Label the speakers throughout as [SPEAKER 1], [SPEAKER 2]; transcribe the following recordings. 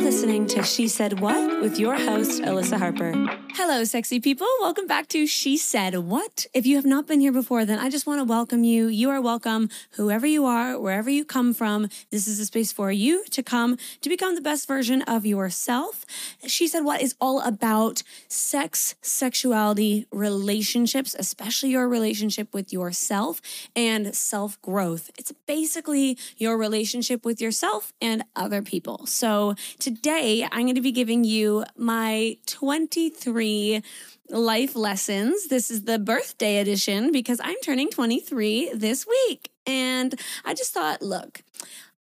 [SPEAKER 1] listening to She Said What with your host, Alyssa Harper. Hello, sexy people. Welcome back to She Said What. If you have not been here before, then I just want to welcome you. You are welcome, whoever you are, wherever you come from. This is a space for you to come to become the best version of yourself. She Said What is all about sex, sexuality, relationships, especially your relationship with yourself and self growth. It's basically your relationship with yourself and other people. So today I'm going to be giving you my 23 life lessons. This is the birthday edition because I'm turning 23 this week. And I just thought, look,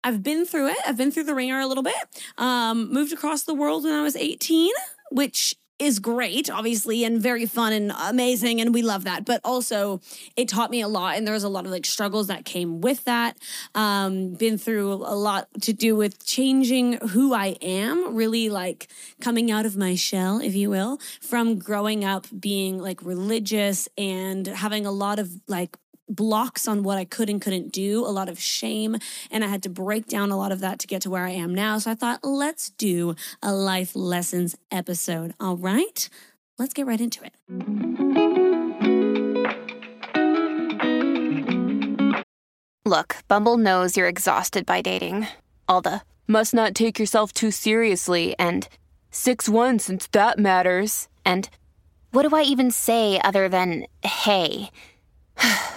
[SPEAKER 1] I've been through it. I've been through the ringer a little bit. Um, moved across the world when I was 18, which is great, obviously, and very fun and amazing. And we love that. But also, it taught me a lot. And there was a lot of like struggles that came with that. Um, been through a lot to do with changing who I am, really like coming out of my shell, if you will, from growing up being like religious and having a lot of like blocks on what I could and couldn't do, a lot of shame. And I had to break down a lot of that to get to where I am now. So I thought, let's do a life lessons episode. All right, let's get right into it.
[SPEAKER 2] Look, Bumble knows you're exhausted by dating. All the must not take yourself too seriously and 6 1 since that matters. And what do I even say other than hey?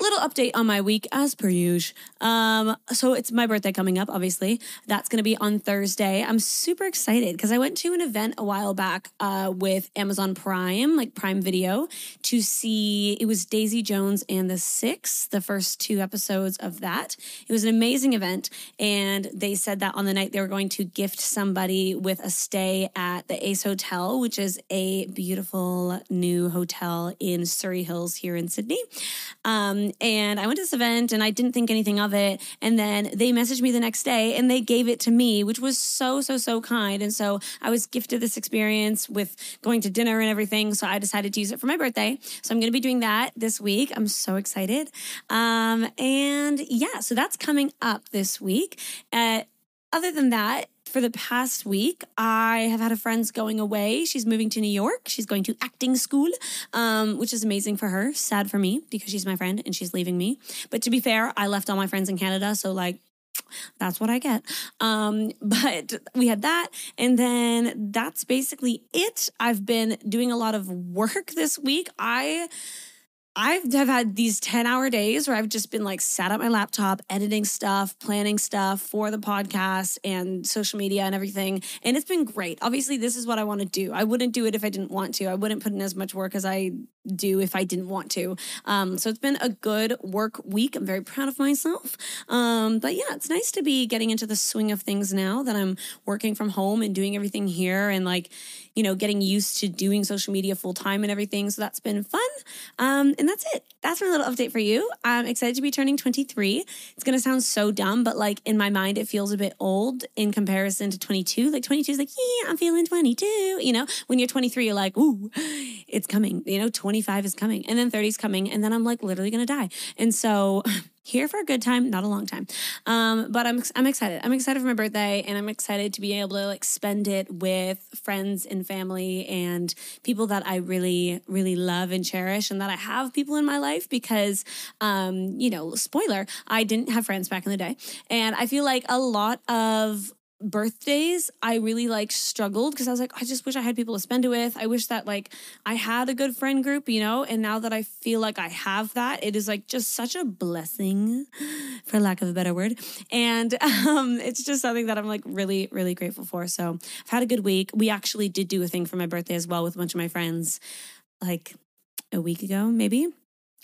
[SPEAKER 1] Little update on my week as per usual. Um, so it's my birthday coming up, obviously. That's going to be on Thursday. I'm super excited because I went to an event a while back uh, with Amazon Prime, like Prime Video, to see it was Daisy Jones and the Six, the first two episodes of that. It was an amazing event. And they said that on the night they were going to gift somebody with a stay at the Ace Hotel, which is a beautiful new hotel in Surry Hills here in Sydney. Um, and I went to this event and I didn't think anything of it. And then they messaged me the next day and they gave it to me, which was so, so, so kind. And so I was gifted this experience with going to dinner and everything. So I decided to use it for my birthday. So I'm going to be doing that this week. I'm so excited. Um, and yeah, so that's coming up this week. Uh, other than that, for the past week, I have had a friend going away. She's moving to New York. She's going to acting school, um, which is amazing for her. Sad for me because she's my friend and she's leaving me. But to be fair, I left all my friends in Canada. So, like, that's what I get. Um, but we had that. And then that's basically it. I've been doing a lot of work this week. I I've have had these 10 hour days where I've just been like sat at my laptop, editing stuff, planning stuff for the podcast and social media and everything. And it's been great. Obviously, this is what I want to do. I wouldn't do it if I didn't want to. I wouldn't put in as much work as I do if I didn't want to. Um, so it's been a good work week. I'm very proud of myself. Um, but yeah, it's nice to be getting into the swing of things now that I'm working from home and doing everything here and like, you know, getting used to doing social media full time and everything. So that's been fun. Um, and that's it. That's my little update for you. I'm excited to be turning 23. It's going to sound so dumb, but like in my mind, it feels a bit old in comparison to 22. Like 22 is like, yeah, I'm feeling 22. You know, when you're 23, you're like, ooh, it's coming. You know, 25 is coming and then 30 is coming. And then I'm like literally going to die. And so, here for a good time, not a long time. Um, but I'm I'm excited. I'm excited for my birthday, and I'm excited to be able to like spend it with friends and family and people that I really really love and cherish, and that I have people in my life because, um, you know, spoiler, I didn't have friends back in the day, and I feel like a lot of birthdays i really like struggled because i was like i just wish i had people to spend it with. I wish that like i had a good friend group you know? And now that i feel like i have that it is like just such a blessing for lack of a better word. And um it's just something that i'm like really really grateful for. So i've had a good week. We actually did do a thing for my birthday as well with a bunch of my friends like a week ago maybe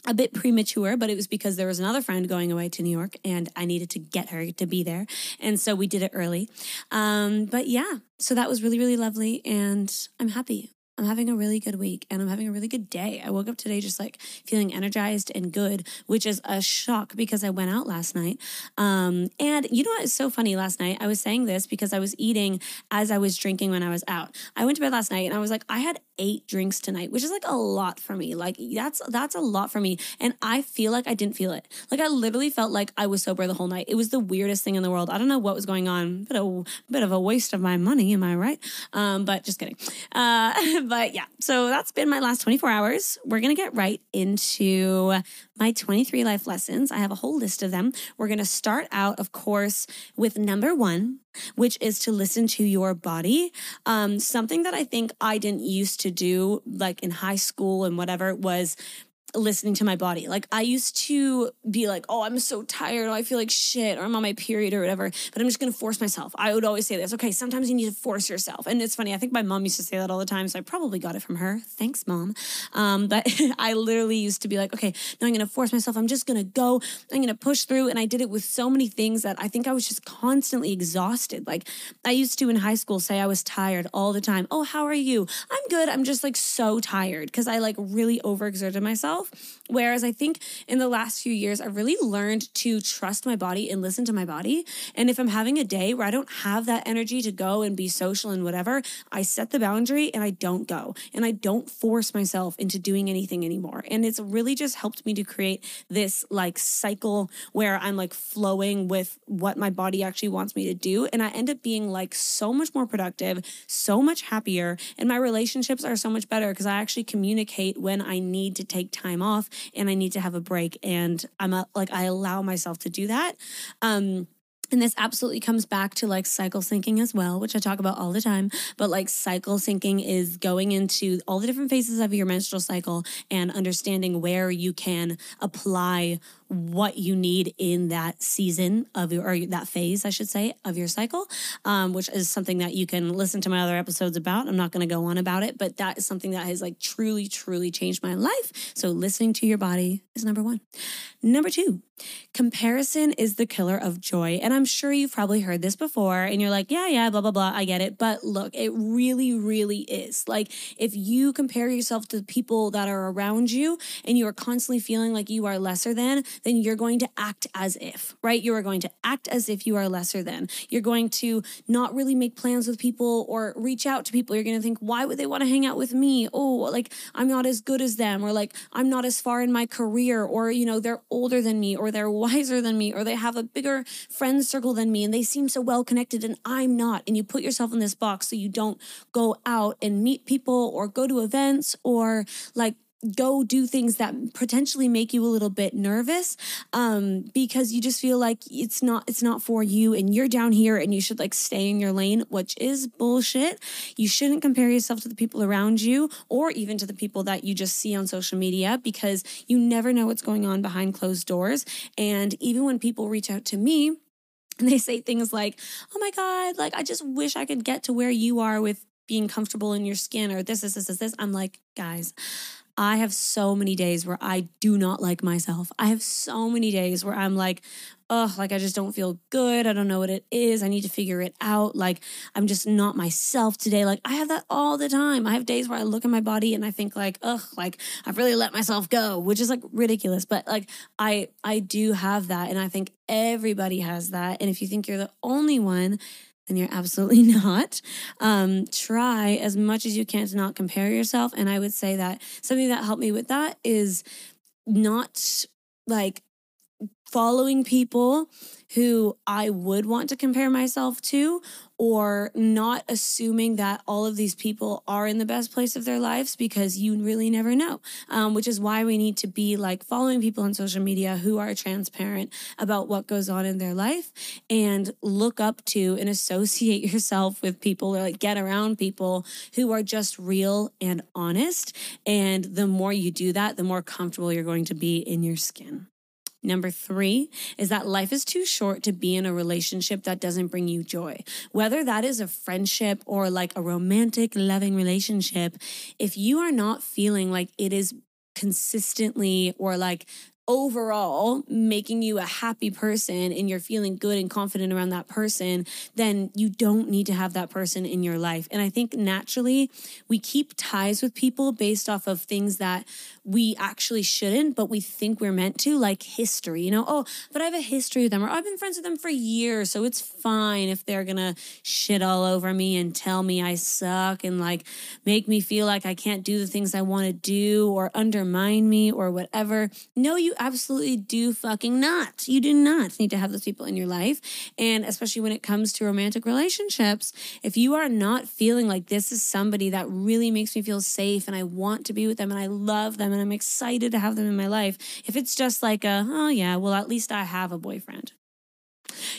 [SPEAKER 1] a bit premature, but it was because there was another friend going away to New York and I needed to get her to be there. And so we did it early. Um, but yeah, so that was really, really lovely. And I'm happy. I'm having a really good week and I'm having a really good day. I woke up today just like feeling energized and good, which is a shock because I went out last night. Um, and you know what is so funny last night? I was saying this because I was eating as I was drinking when I was out. I went to bed last night and I was like, I had eight drinks tonight, which is like a lot for me. Like that's that's a lot for me. And I feel like I didn't feel it. Like I literally felt like I was sober the whole night. It was the weirdest thing in the world. I don't know what was going on. Bit a bit of a waste of my money, am I right? Um, but just kidding. Uh, but yeah, so that's been my last 24 hours. We're to get right into my 23 life lessons. I have a whole list of them. We're to start out, of course, with number one, which is to listen to your body. Um, something that I think I didn't used to do, like in high school and whatever, was listening to my body. Like I used to be like, oh, I'm so tired, or I feel like shit, or I'm on my period or whatever, but I'm just gonna force myself. I would always say this, okay, sometimes you need to force yourself. And it's funny, I think my mom used to say that all the time, so I probably got it from her. Thanks, mom. Um, but I literally used to be like, okay, now I'm gonna force myself, I'm just gonna go, I'm gonna push through. And I did it with so many things that I think I was just constantly exhausted. Like I used to in high school say I was tired all the time. Oh, how are you? I'm good. I'm just like so tired because I like really overexerted myself myself. Whereas I think in the last few years, I've really learned to trust my body and listen to my body. And if I'm having a day where I don't have that energy to go and be social and whatever, I set the boundary and I don't go and I don't force myself into doing anything anymore. And it's really just helped me to create this like cycle where I'm like flowing with what my body actually wants me to do. And I end up being like so much more productive, so much happier. And my relationships are so much better because I actually communicate when I need to take time time off and I need to have a break. And I'm a, like, I allow myself to do that. Um, and this absolutely comes back to like cycle syncing as well, which I talk about all the time. But like cycle syncing is going into all the different phases of your menstrual cycle and understanding where you can apply what you need in that season of your or that phase, I should say, of your cycle, um, which is something that you can listen to my other episodes about. I'm not going to go on about it, but that is something that has like truly, truly changed my life. So listening to your body is number one. Number two, comparison is the killer of joy. And I'm sure you've probably heard this before and you're like, yeah, yeah, blah, blah, blah. I get it. But look, it really, really is. Like if you compare yourself to the people that are around you and you are constantly feeling like you are lesser than, then you're going to act as if, right? You are going to act as if you are lesser than. You're going to not really make plans with people or reach out to people. You're going to think, why would they want to hang out with me? Oh, like I'm not as good as them, or like I'm not as far in my career, or, you know, they're older than me, or they're wiser than me, or they have a bigger circle than me, and they seem so well connected, and I'm not. And you put yourself in this box so you don't go out and meet people or go to events or like go do things that potentially make you a little bit nervous um, because you just feel like it's not it's not for you and you're down here and you should like stay in your lane which is bullshit you shouldn't compare yourself to the people around you or even to the people that you just see on social media because you never know what's going on behind closed doors and even when people reach out to me and they say things like oh my god like i just wish i could get to where you are with being comfortable in your skin or this, this, this, this, this. I'm like, guys, I have so many days where I do not like myself. I have so many days where I'm like, oh, like I just don't feel good. I don't know what it is. I need to figure it out. Like I'm just not myself today. Like I have that all the time. I have days where I look at my body and I think like, ugh, like I've really let myself go, which is like ridiculous. But like I I do have that. And I think everybody has that. And if you think you're the only one, then you're absolutely not. Um, try as much as you can to not compare yourself. And I would say that something that helped me with that is not like following people who I would want to compare myself to, or not assuming that all of these people are in the best place of their lives because you really never know. Um, which is why we need to be like following people on social media who are transparent about what goes on in their life and look up to and associate yourself with people or like get around people who are just real and honest. And the more you do that, the more comfortable you're going to be in your skin. Number three is that life is too short to be in a relationship that doesn't bring you joy. Whether that is a friendship or like a romantic, loving relationship, if you are not feeling like it is consistently or like overall making you a happy person and you're feeling good and confident around that person, then you don't need to have that person in your life. And I think naturally we keep ties with people based off of things that we actually shouldn't, but we think we're meant to, like history, you know, oh, but I have a history with them, or I've been friends with them for years. So it's fine if they're gonna shit all over me and tell me I suck and like make me feel like I can't do the things I wanna do or undermine me or whatever. No, you absolutely do fucking not. You do not need to have those people in your life. And especially when it comes to romantic relationships, if you are not feeling like this is somebody that really makes me feel safe and I want to be with them and I love them and I'm excited to have them in my life. If it's just like a, oh yeah, well, at least I have a boyfriend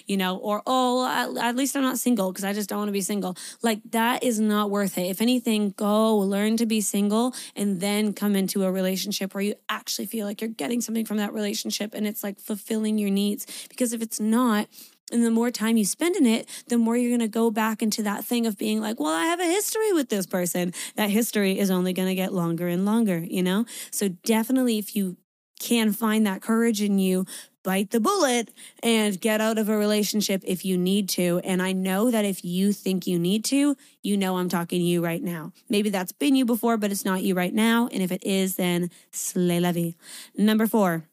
[SPEAKER 1] you know, or oh, at, at least I'm not single because I just don't want to be single. Like that is not worth it. If anything, go learn to be single and then come into a relationship where you actually feel like you're getting something from that relationship and it's like fulfilling your needs. Because if it's not, and the more time you spend in it, the more you're going to go back into that thing of being like, well, I have a history with this person. That history is only going to get longer and longer, you know? So definitely, if you can find that courage in you, bite the bullet and get out of a relationship if you need to. And I know that if you think you need to, you know I'm talking to you right now. Maybe that's been you before, but it's not you right now. And if it is, then slay levy. Number four,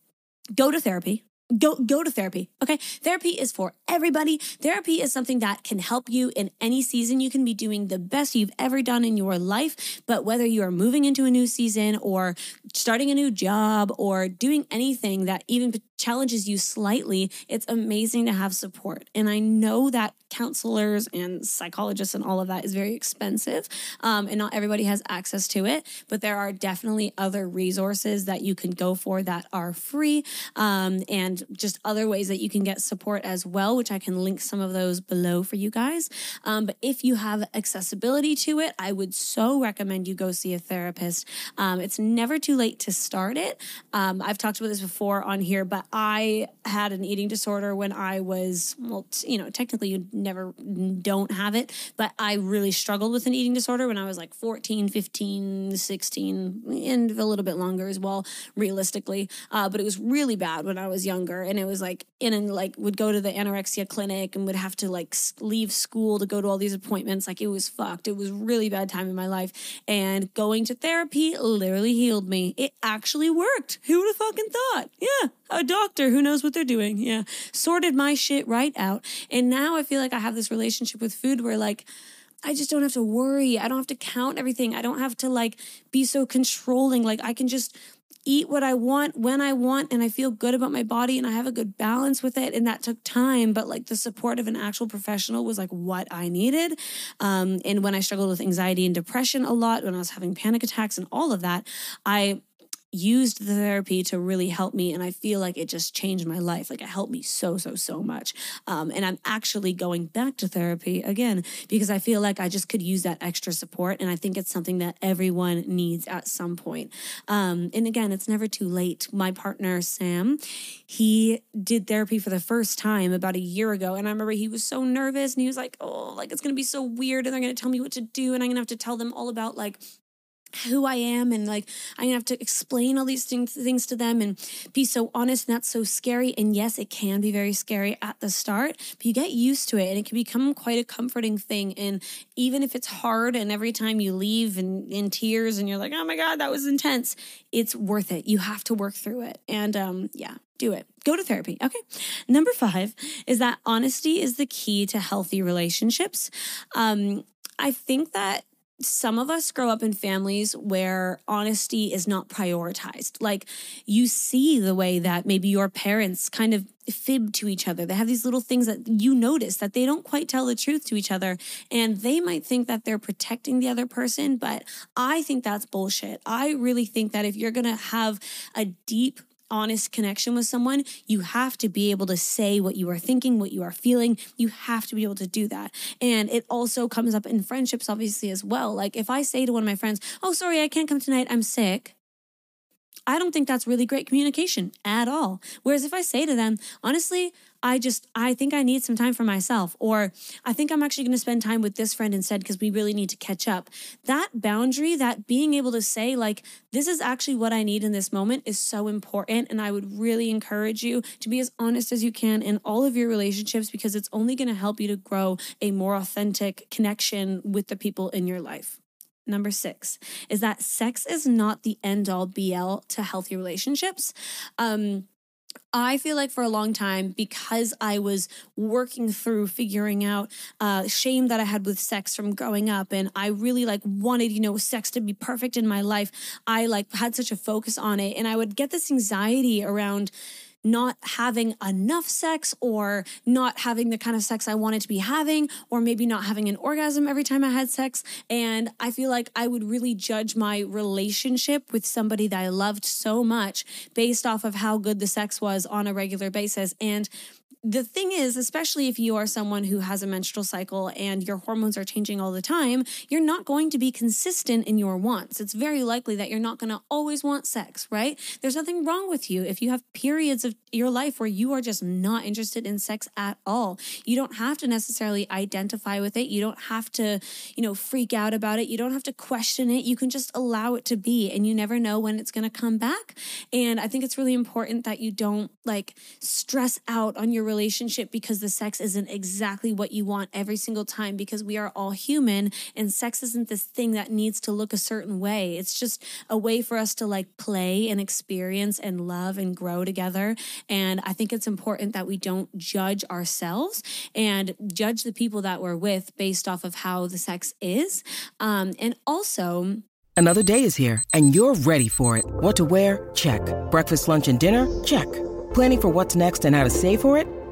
[SPEAKER 1] go to therapy go go to therapy okay? Therapy is for everybody. Therapy is something that can help you in any season. You can be doing the best you've ever done in your life but whether you are moving into a new season or starting a new job or doing anything that even challenges you slightly it's amazing to have support and i know that counselors and psychologists and all of that is very expensive um, and not everybody has access to it but there are definitely other resources that you can go for that are free um, and just other ways that you can get support as well, which I can link some of those below for you guys. Um, but if you have accessibility to it, I would so recommend you go see a therapist. Um, it's never too late to start it. Um, I've talked about this before on here, but I had an eating disorder when I was, well, you know, technically you never don't have it, but I really struggled with an eating disorder when I was like 14, 15, 16, and a little bit longer as well, realistically. Uh, but it was really bad when I was younger and it was like in and like would go to the anorexia clinic and would have to like leave school to go to all these appointments. Like it was fucked. It was really bad time in my life and going to therapy literally healed me. It actually worked. Who would have fucking thought? Yeah doctor who knows what they're doing yeah sorted my shit right out and now i feel like i have this relationship with food where like I just don't have to worry. I don't have to count everything. I don't have to like be so controlling. Like I can just eat what I want when I want and I feel good about my body and I have a good balance with it. And that took time, but like the support of an actual professional was like what I needed. Um, and when I struggled with anxiety and depression a lot, when I was having panic attacks and all of that, I used the therapy to really help me and i feel like it just changed my life. Like it helped me so so so much. Um, and i'm actually going back to therapy again because i feel like i just could use that extra support and i think it's something that everyone needs at some point. Um, and again it's never too late. My partner sam he did therapy for the first time about a year ago and i remember he was so nervous and he was like oh like it's gonna be so weird and they're gonna tell me what to do and i'm gonna have to tell them all about like who I am and like I'm gonna have to explain all these things things to them and be so honest and that's so scary. And yes, it can be very scary at the start, but you get used to it and it can become quite a comforting thing. And even if it's hard and every time you leave and in tears and you're like, oh my God, that was intense, it's worth it. You have to work through it. And um, yeah, do it. Go to therapy. Okay. Number five is that honesty is the key to healthy relationships. Um, I think that some of us grow up in families where honesty is not prioritized. Like you see the way that maybe your parents kind of fib to each other. They have these little things that you notice that they don't quite tell the truth to each other. And they might think that they're protecting the other person, but I think that's bullshit. I really think that if you're going to have a deep honest connection with someone, you have to be able to say what you are thinking, what you are feeling. You have to be able to do that. And it also comes up in friendships, obviously, as well. Like if I say to one of my friends, Oh, sorry, I can't come tonight, I'm sick. I don't think that's really great communication at all. Whereas if I say to them, honestly, I just, I think I need some time for myself. Or I think I'm actually going to spend time with this friend instead because we really need to catch up. That boundary, that being able to say, like, this is actually what I need in this moment is so important. And I would really encourage you to be as honest as you can in all of your relationships because it's only going to help you to grow a more authentic connection with the people in your life. Number six is that sex is not the end all be all to healthy relationships. Um, I feel like for a long time, because I was working through figuring out uh, shame that I had with sex from growing up, and I really like wanted, you know, sex to be perfect in my life. I like had such a focus on it, and I would get this anxiety around not having enough sex or not having the kind of sex I wanted to be having, or maybe not having an orgasm every time I had sex. And I feel like I would really judge my relationship with somebody that I loved so much based off of how good the sex was on a regular basis. And the thing is, especially if you are someone who has a menstrual cycle and your hormones are changing all the time, you're not going to be consistent in your wants. It's very likely that you're not going to always want sex, right? There's nothing wrong with you if you have periods of your life where you are just not interested in sex at all. You don't have to necessarily identify with it. You don't have to, you know, freak out about it. You don't have to question it. You can just allow it to be and you never know when it's going to come back. And I think it's really important that you don't like stress out on your relationship because the sex isn't exactly what you want every single time because we are all human and sex isn't this thing that needs to look a certain way. It's just a way for us to like play and experience and love and grow together. And I think it's important that we don't judge ourselves and judge the people that we're with based off of how the sex is. Um, and also,
[SPEAKER 3] Another day is here, and you're ready for it. What to wear? Check. Breakfast, lunch, and dinner? Check. Planning for what's next and how to save for it?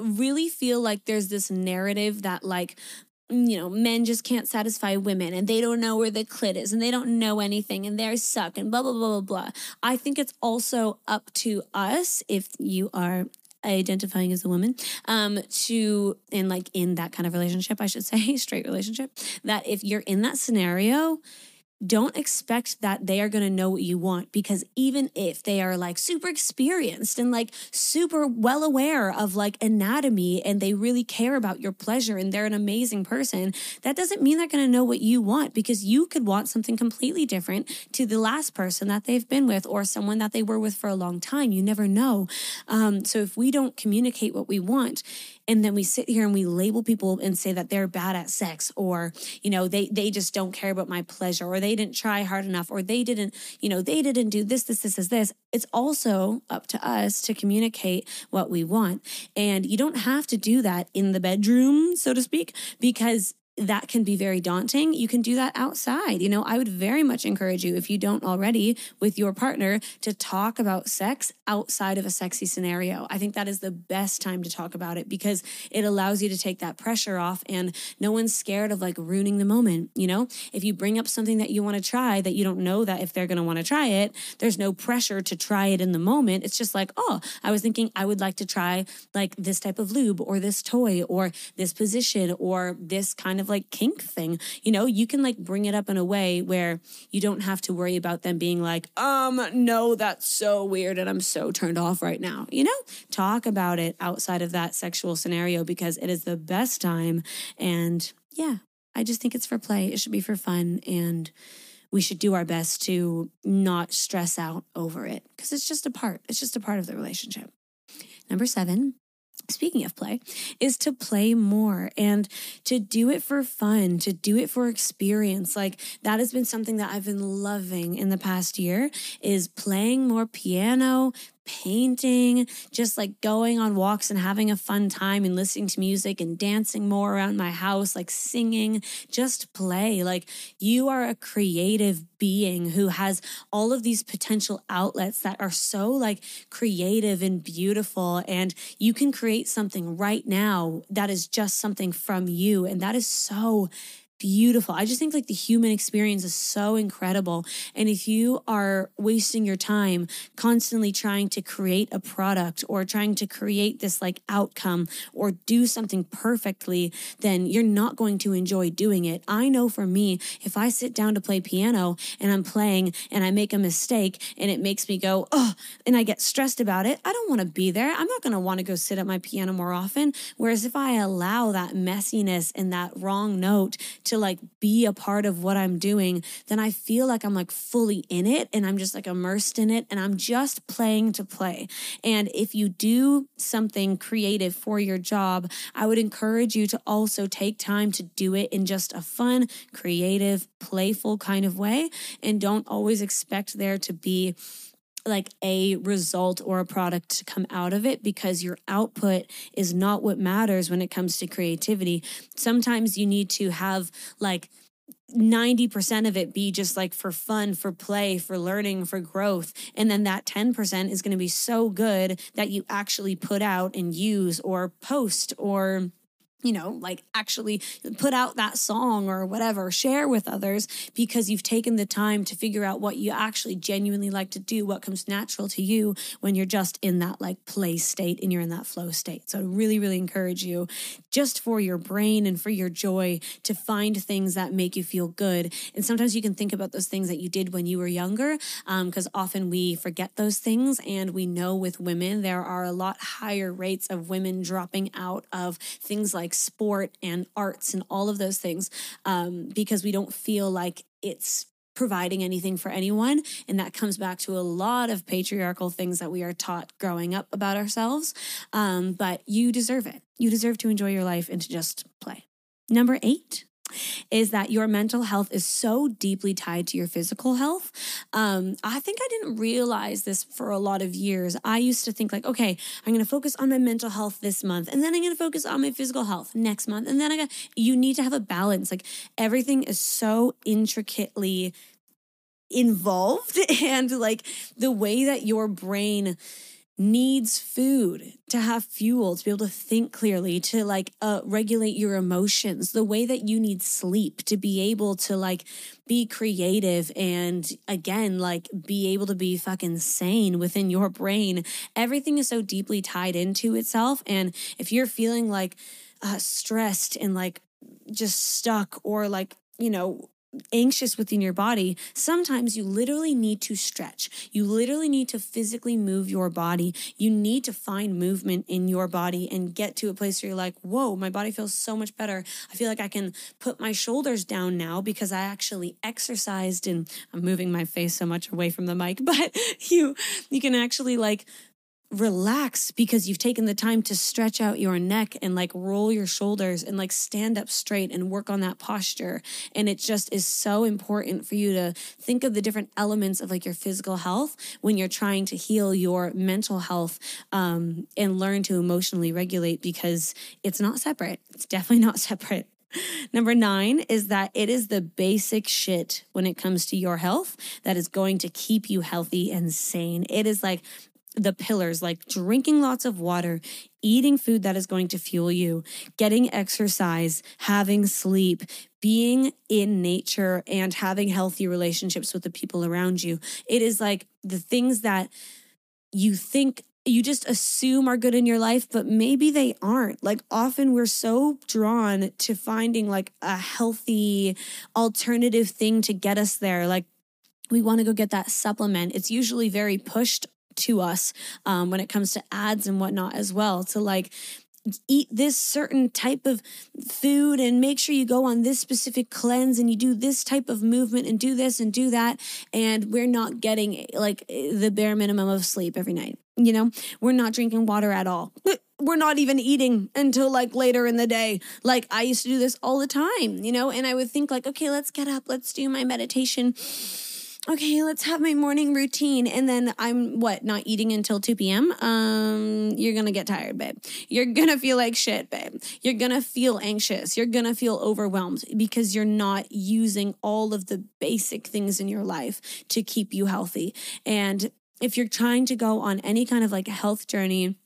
[SPEAKER 1] really feel like there's this narrative that like you know, men just can't satisfy women and they don't know where the clit is and they don't know anything and they're suck and blah, blah, blah, blah, blah. I think it's also up to us if you are identifying as a woman um to in like in that kind of relationship i should say straight relationship that if you're in that scenario don't expect that they are going to know what you want because even if they are like super experienced and like super well aware of like anatomy and they really care about your pleasure and they're an amazing person, that doesn't mean they're going to know what you want because you could want something completely different to the last person that they've been with or someone that they were with for a long time. You never know. Um, so if we don't communicate what we want, and then we sit here and we label people and say that they're bad at sex or you know they they just don't care about my pleasure or they didn't try hard enough or they didn't you know they didn't do this this this this this. It's also up to us to communicate what we want. And you don't have to do that in the bedroom so to speak because that can be very daunting. You can do that outside. You know, I would very much encourage you, if you don't already with your partner, to talk about sex outside of a sexy scenario. I think that is the best time to talk about it because it allows you to take that pressure off and no one's scared of like ruining the moment. You know, if you bring up something that you want to try that you don't know that if they're going to want to try it, there's no pressure to try it in the moment. It's just like, oh, I was thinking I would like to try like this type of lube or this toy or this position or this kind of like kink thing. You know, you can like bring it up in a way where you don't have to worry about them being like, um, no, that's so weird and I'm so turned off right now. You know, talk about it outside of that sexual scenario because it is the best time. And yeah, I just think it's for play. It should be for fun. And we should do our best to not stress out over it because it's just a part. It's just a part of the relationship. Number seven, speaking of play, is to play more and to do it for fun, to do it for experience. Like that has been something that I've been loving in the past year is playing more piano, painting, just like going on walks and having a fun time and listening to music and dancing more around my house, like singing, just play. Like you are a creative being who has all of these potential outlets that are so like creative and beautiful. And you can create something right now that is just something from you. And that is so beautiful. I just think like the human experience is so incredible. And if you are wasting your time constantly trying to create a product or trying to create this like outcome or do something perfectly, then you're not going to enjoy doing it. I know for me, if I sit down to play piano and I'm playing and I make a mistake and it makes me go, oh, and I get stressed about it, I don't want to be there. I'm not going to want to go sit at my piano more often. Whereas if I allow that messiness and that wrong note to like be a part of what I'm doing, then I feel like I'm like fully in it and I'm just like immersed in it and I'm just playing to play. And if you do something creative for your job, I would encourage you to also take time to do it in just a fun, creative, playful kind of way. And don't always expect there to be like a result or a product to come out of it because your output is not what matters when it comes to creativity. Sometimes you need to have like 90% of it be just like for fun, for play, for learning, for growth. And then that 10% is going to be so good that you actually put out and use or post or you know, like actually put out that song or whatever, share with others because you've taken the time to figure out what you actually genuinely like to do, what comes natural to you when you're just in that like play state and you're in that flow state. So I really, really encourage you just for your brain and for your joy to find things that make you feel good. And sometimes you can think about those things that you did when you were younger, because um, often we forget those things. And we know with women, there are a lot higher rates of women dropping out of things like sport and arts and all of those things um, because we don't feel like it's providing anything for anyone. And that comes back to a lot of patriarchal things that we are taught growing up about ourselves. Um, but you deserve it. You deserve to enjoy your life and to just play. Number eight, is that your mental health is so deeply tied to your physical health. Um, I think I didn't realize this for a lot of years. I used to think, like, okay, I'm going to focus on my mental health this month, and then I'm going to focus on my physical health next month. And then I got, you need to have a balance. Like, everything is so intricately involved, and like the way that your brain needs food to have fuel to be able to think clearly to like uh, regulate your emotions the way that you need sleep to be able to like be creative and again like be able to be fucking sane within your brain. Everything is so deeply tied into itself and if you're feeling like uh, stressed and like just stuck or like you know anxious within your body, sometimes you literally need to stretch. You literally need to physically move your body. You need to find movement in your body and get to a place where you're like, whoa, my body feels so much better. I feel like I can put my shoulders down now because I actually exercised and I'm moving my face so much away from the mic, but you you can actually like relax because you've taken the time to stretch out your neck and like roll your shoulders and like stand up straight and work on that posture. And it just is so important for you to think of the different elements of like your physical health when you're trying to heal your mental health um, and learn to emotionally regulate because it's not separate. It's definitely not separate. Number nine is that it is the basic shit when it comes to your health that is going to keep you healthy and sane. It is like the pillars like drinking lots of water, eating food that is going to fuel you, getting exercise, having sleep, being in nature, and having healthy relationships with the people around you. It is like the things that you think you just assume are good in your life, but maybe they aren't. Like often we're so drawn to finding like a healthy alternative thing to get us there. Like we want to go get that supplement. It's usually very pushed to us um, when it comes to ads and whatnot as well to like eat this certain type of food and make sure you go on this specific cleanse and you do this type of movement and do this and do that. And we're not getting like the bare minimum of sleep every night you know? We're not drinking water at all. We're not even eating until like later in the day. Like i used to do this all the time you know? And i would think like okay let's get up. Let's do my meditation okay, let's have my morning routine. And then I'm what, not eating until 2 p.m. Um, you're gonna get tired, babe. You're gonna feel like shit, babe. You're gonna feel anxious. You're gonna feel overwhelmed because you're not using all of the basic things in your life to keep you healthy. And if you're trying to go on any kind of like health journey,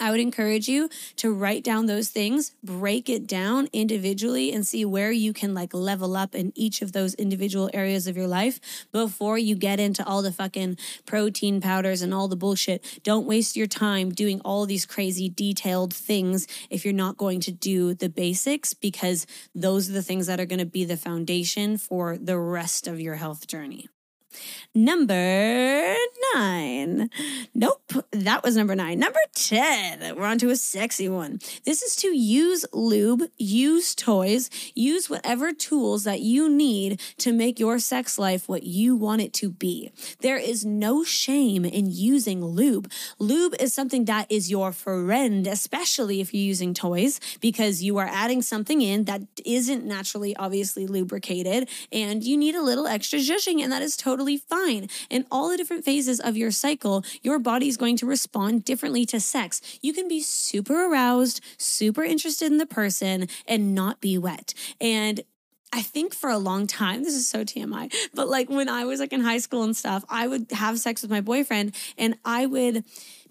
[SPEAKER 1] I would encourage you to write down those things, break it down individually, and see where you can like level up in each of those individual areas of your life before you get into all the fucking protein powders and all the bullshit. Don't waste your time doing all these crazy detailed things if you're not going to do the basics, because those are the things that are going to be the foundation for the rest of your health journey. Number nine. Nope, that was number nine. Number 10. We're on to a sexy one. This is to use lube, use toys, use whatever tools that you need to make your sex life what you want it to be. There is no shame in using lube. Lube is something that is your friend, especially if you're using toys, because you are adding something in that isn't naturally, obviously lubricated, and you need a little extra zhuzhing, and that is totally fine. In all the different phases of your cycle, your body is going to respond differently to sex. You can be super aroused, super interested in the person, and not be wet. And I think for a long time, this is so TMI, but like when I was like in high school and stuff, I would have sex with my boyfriend and I would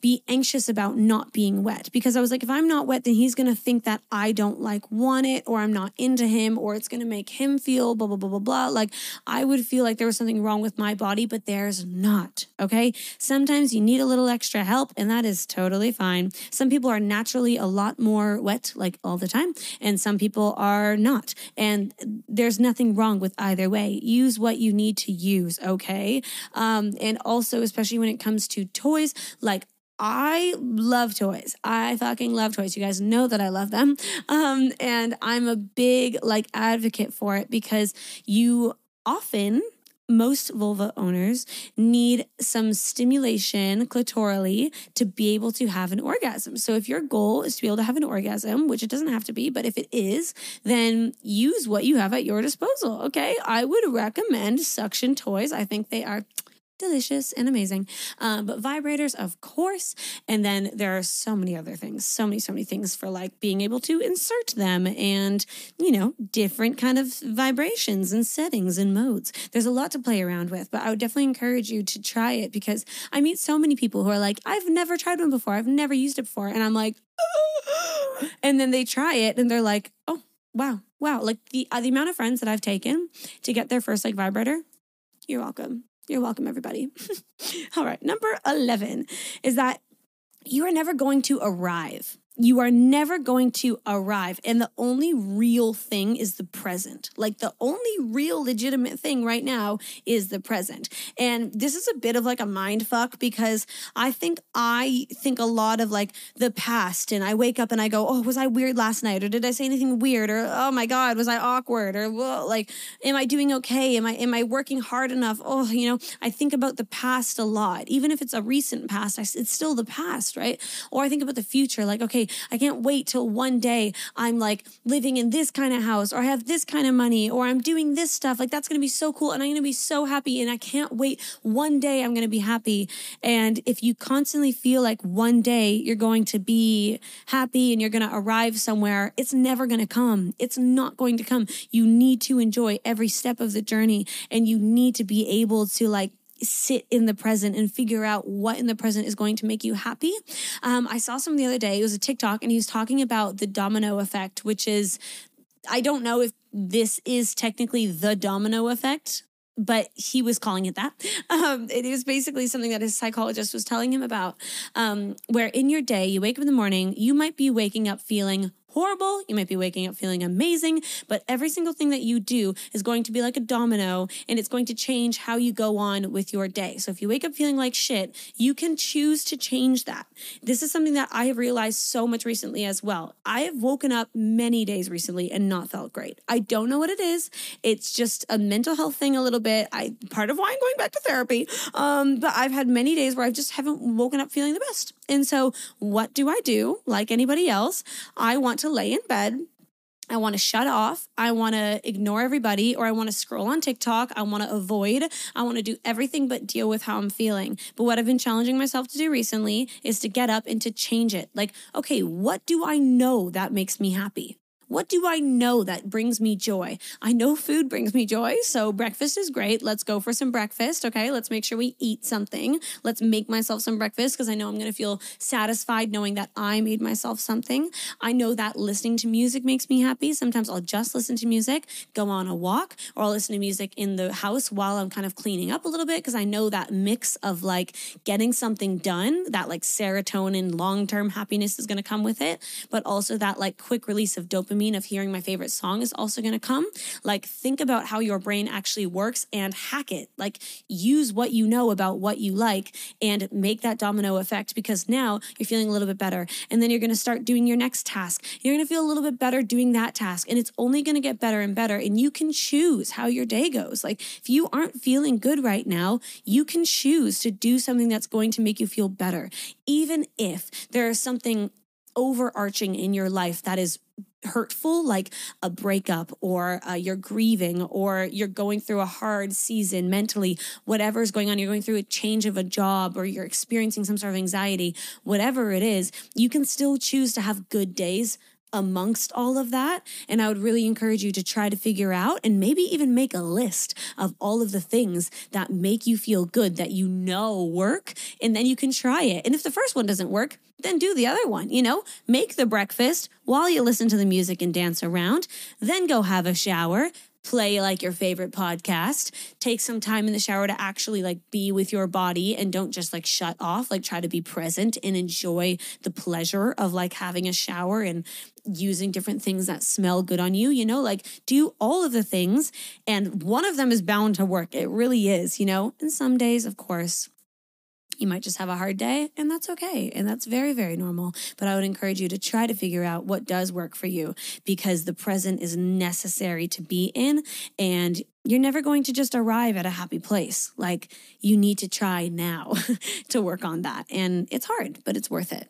[SPEAKER 1] be anxious about not being wet because I was like, if I'm not wet, then he's going to think that I don't like want it or I'm not into him or it's going to make him feel blah, blah, blah, blah, blah. Like I would feel like there was something wrong with my body, but there's not. Okay. Sometimes you need a little extra help and that is totally fine. Some people are naturally a lot more wet, like all the time, and some people are not. And there's nothing wrong with either way. Use what you need to use. Okay. Um, and also, especially when it comes to toys, like I love toys. I fucking love toys. You guys know that I love them. Um, and I'm a big like advocate for it because you often most vulva owners need some stimulation clitorally to be able to have an orgasm. So if your goal is to be able to have an orgasm, which it doesn't have to be, but if it is, then use what you have at your disposal. Okay. I would recommend suction toys. I think they are delicious and amazing. Um, but vibrators, of course. And then there are so many other things, so many, so many things for like being able to insert them and, you know, different kind of vibrations and settings and modes. There's a lot to play around with, but I would definitely encourage you to try it because I meet so many people who are like, I've never tried one before. I've never used it before. And I'm like, and then they try it and they're like, oh, wow, wow. Like the, uh, the amount of friends that I've taken to get their first like vibrator, you're welcome. You're welcome, everybody. All right. Number 11 is that you are never going to arrive you are never going to arrive. And the only real thing is the present. Like the only real legitimate thing right now is the present. And this is a bit of like a mind fuck because I think I think a lot of like the past and I wake up and I go, oh, was I weird last night? Or did I say anything weird? Or oh my God, was I awkward? Or well, like, am I doing okay? Am I am I working hard enough? Oh, you know, I think about the past a lot. Even if it's a recent past, it's still the past, right? Or I think about the future, like, okay, I can't wait till one day I'm like living in this kind of house or I have this kind of money or I'm doing this stuff. Like that's going to be so cool. And I'm going to be so happy. And I can't wait. One day I'm going to be happy. And if you constantly feel like one day you're going to be happy and you're going to arrive somewhere, it's never going to come. It's not going to come. You need to enjoy every step of the journey and you need to be able to like sit in the present and figure out what in the present is going to make you happy. Um, I saw some the other day. It was a TikTok, and he was talking about the domino effect, which is I don't know if this is technically the domino effect, but he was calling it that. Um, it is basically something that his psychologist was telling him about, um, where in your day, you wake up in the morning, you might be waking up feeling horrible. You might be waking up feeling amazing, but every single thing that you do is going to be like a domino and it's going to change how you go on with your day. So if you wake up feeling like shit, you can choose to change that. This is something that I have realized so much recently as well. I have woken up many days recently and not felt great. I don't know what it is. It's just a mental health thing a little bit. I part of why I'm going back to therapy. Um, but I've had many days where I just haven't woken up feeling the best. And so what do I do? Like anybody else, I want to lay in bed I want to shut off. I want to ignore everybody, or I want to scroll on TikTok. I want to avoid. I want to do everything but deal with how I'm feeling. But what I've been challenging myself to do recently is to get up and to change it. Like, okay, what do I know that makes me happy? What do I know that brings me joy? I know food brings me joy. So breakfast is great. Let's go for some breakfast. Okay. Let's make sure we eat something. Let's make myself some breakfast because I know I'm going to feel satisfied knowing that I made myself something. I know that listening to music makes me happy. Sometimes I'll just listen to music, go on a walk, or I'll listen to music in the house while I'm kind of cleaning up a little bit because I know that mix of like getting something done, that like serotonin long term happiness is going to come with it, but also that like quick release of dopamine dopamine of hearing my favorite song is also going to come. Like, think about how your brain actually works and hack it. Like, use what you know about what you like and make that domino effect because now you're feeling a little bit better. And then you're going to start doing your next task. You're going to feel a little bit better doing that task. And it's only going to get better and better. And you can choose how your day goes. Like, if you aren't feeling good right now, you can choose to do something that's going to make you feel better. Even if there is something overarching in your life that is hurtful, like a breakup or uh, you're grieving or you're going through a hard season mentally, whatever's going on, you're going through a change of a job or you're experiencing some sort of anxiety, whatever it is, you can still choose to have good days amongst all of that. And I would really encourage you to try to figure out and maybe even make a list of all of the things that make you feel good that you know work. And then you can try it. And if the first one doesn't work, then do the other one. You know, make the breakfast while you listen to the music and dance around, then go have a shower, play like your favorite podcast take some time in the shower to actually like be with your body and don't just like shut off like try to be present and enjoy the pleasure of like having a shower and using different things that smell good on you you know? Like do all of the things and one of them is bound to work. It really is you know? And some days of course you might just have a hard day, and that's okay. And that's very, very normal. But I would encourage you to try to figure out what does work for you because the present is necessary to be in. And you're never going to just arrive at a happy place. Like you need to try now to work on that. And it's hard, but it's worth it.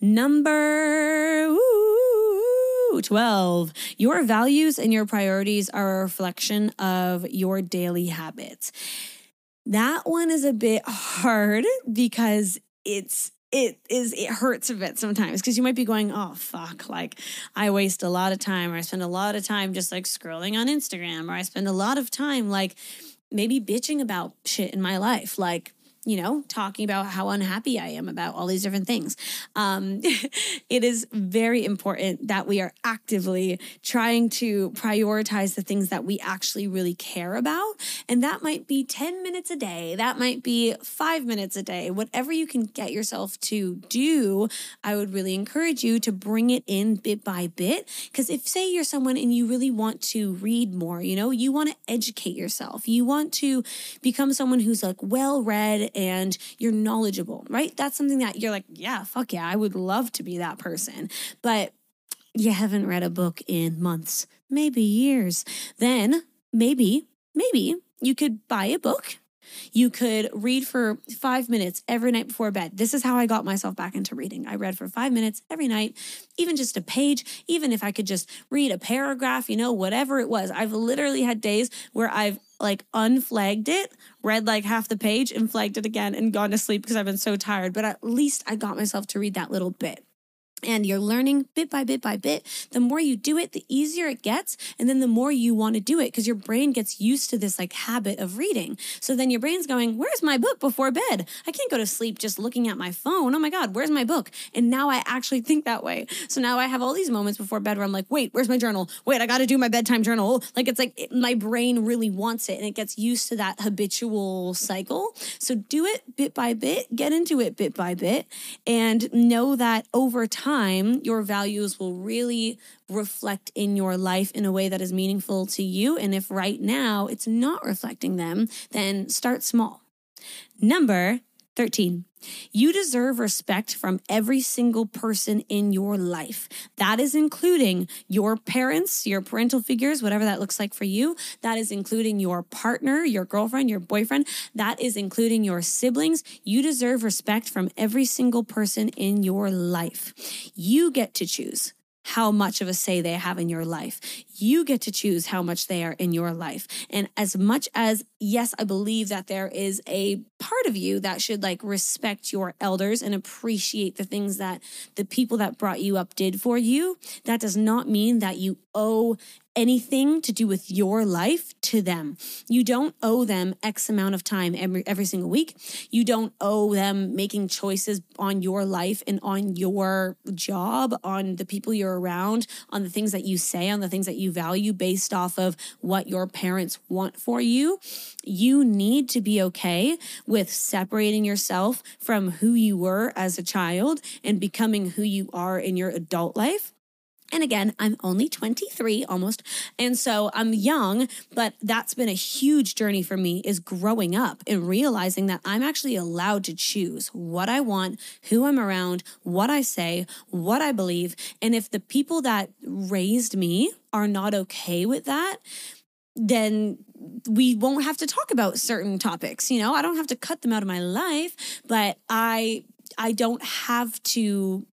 [SPEAKER 1] Number ooh, 12. Your values and your priorities are a reflection of your daily habits. That one is a bit hard because it's it is it hurts a bit sometimes because you might be going oh fuck like i waste a lot of time or i spend a lot of time just like scrolling on instagram or i spend a lot of time like maybe bitching about shit in my life like you know, talking about how unhappy I am about all these different things. Um, it is very important that we are actively trying to prioritize the things that we actually really care about. And that might be 10 minutes a day, that might be five minutes a day, whatever you can get yourself to do. I would really encourage you to bring it in bit by bit. Because if, say, you're someone and you really want to read more, you know, you want to educate yourself, you want to become someone who's like well read and you're knowledgeable, right? That's something that you're like, yeah, fuck yeah, I would love to be that person. But you haven't read a book in months, maybe years. Then maybe, maybe you could buy a book you could read for five minutes every night before bed. This is how I got myself back into reading. I read for five minutes every night, even just a page, even if I could just read a paragraph, you know, whatever it was. I've literally had days where I've like unflagged it, read like half the page and flagged it again and gone to sleep because I've been so tired. But at least I got myself to read that little bit and you're learning bit by bit by bit, the more you do it, the easier it gets. And then the more you want to do it because your brain gets used to this like habit of reading. So then your brain's going, Where's my book before bed? I can't go to sleep just looking at my phone. Oh my God, where's my book? And now I actually think that way. So now I have all these moments before bed where I'm like, Wait, where's my journal? Wait, I got to do my bedtime journal. Like it's like it, my brain really wants it and it gets used to that habitual cycle. So do it bit by bit, get into it bit by bit, and know that over time, time, your values will really reflect in your life in a way that is meaningful to you. And if right now it's not reflecting them, then start small. Number 13. You deserve respect from every single person in your life. That is including your parents, your parental figures, whatever that looks like for you. That is including your partner, your girlfriend, your boyfriend. That is including your siblings. You deserve respect from every single person in your life. You get to choose how much of a say they have in your life. You get to choose how much they are in your life. And as much as, yes, I believe that there is a part of you that should like respect your elders and appreciate the things that the people that brought you up did for you, that does not mean that you owe anything to do with your life to them. You don't owe them X amount of time every, every single week. You don't owe them making choices on your life and on your job, on the people you're around, on the things that you say, on the things that you value based off of what your parents want for you. You need to be okay with separating yourself from who you were as a child and becoming who you are in your adult life and again, I'm only 23 almost. And so I'm young, but that's been a huge journey for me is growing up and realizing that I'm actually allowed to choose what I want, who I'm around, what I say, what I believe. And if the people that raised me are not okay with that, then we won't have to talk about certain topics. You know, I don't have to cut them out of my life, but I I don't have to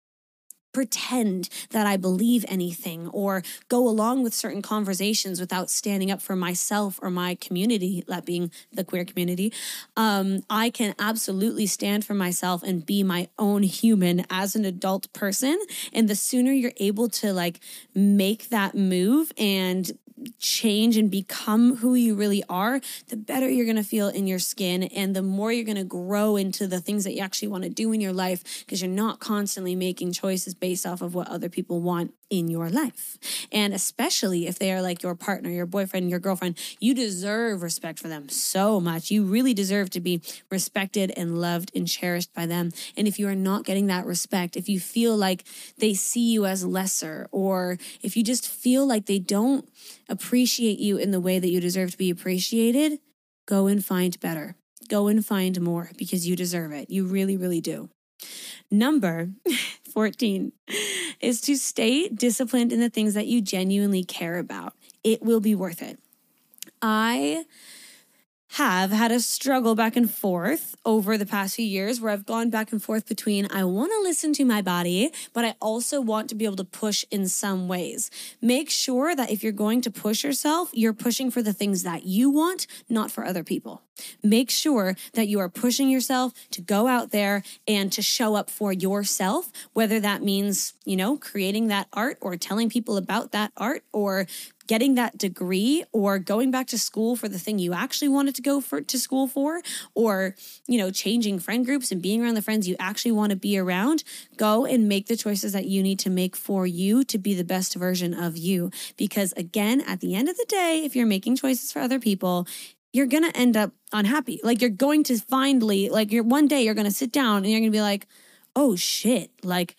[SPEAKER 1] pretend that I believe anything or go along with certain conversations without standing up for myself or my community, that being the queer community. Um, I can absolutely stand for myself and be my own human as an adult person. And the sooner you're able to like make that move and change and become who you really are, the better you're going to feel in your skin and the more you're going to grow into the things that you actually want to do in your life because you're not constantly making choices based off of what other people want in your life. And especially if they are like your partner, your boyfriend, your girlfriend, you deserve respect for them so much. You really deserve to be respected and loved and cherished by them. And if you are not getting that respect, if you feel like they see you as lesser, or if you just feel like they don't appreciate you in the way that you deserve to be appreciated, go and find better. Go and find more because you deserve it. You really, really do. Number 14 is to stay disciplined in the things that you genuinely care about. It will be worth it. I have had a struggle back and forth over the past few years where I've gone back and forth between I want to listen to my body, but I also want to be able to push in some ways. Make sure that if you're going to push yourself, you're pushing for the things that you want, not for other people. Make sure that you are pushing yourself to go out there and to show up for yourself, whether that means, you know, creating that art or telling people about that art or getting that degree or going back to school for the thing you actually wanted to go for to school for or you know changing friend groups and being around the friends you actually want to be around. Go and make the choices that you need to make for you to be the best version of you. Because again at the end of the day if you're making choices for other people you're going to end up unhappy like you're going to finally like you're one day you're going to sit down and you're going to be like oh shit like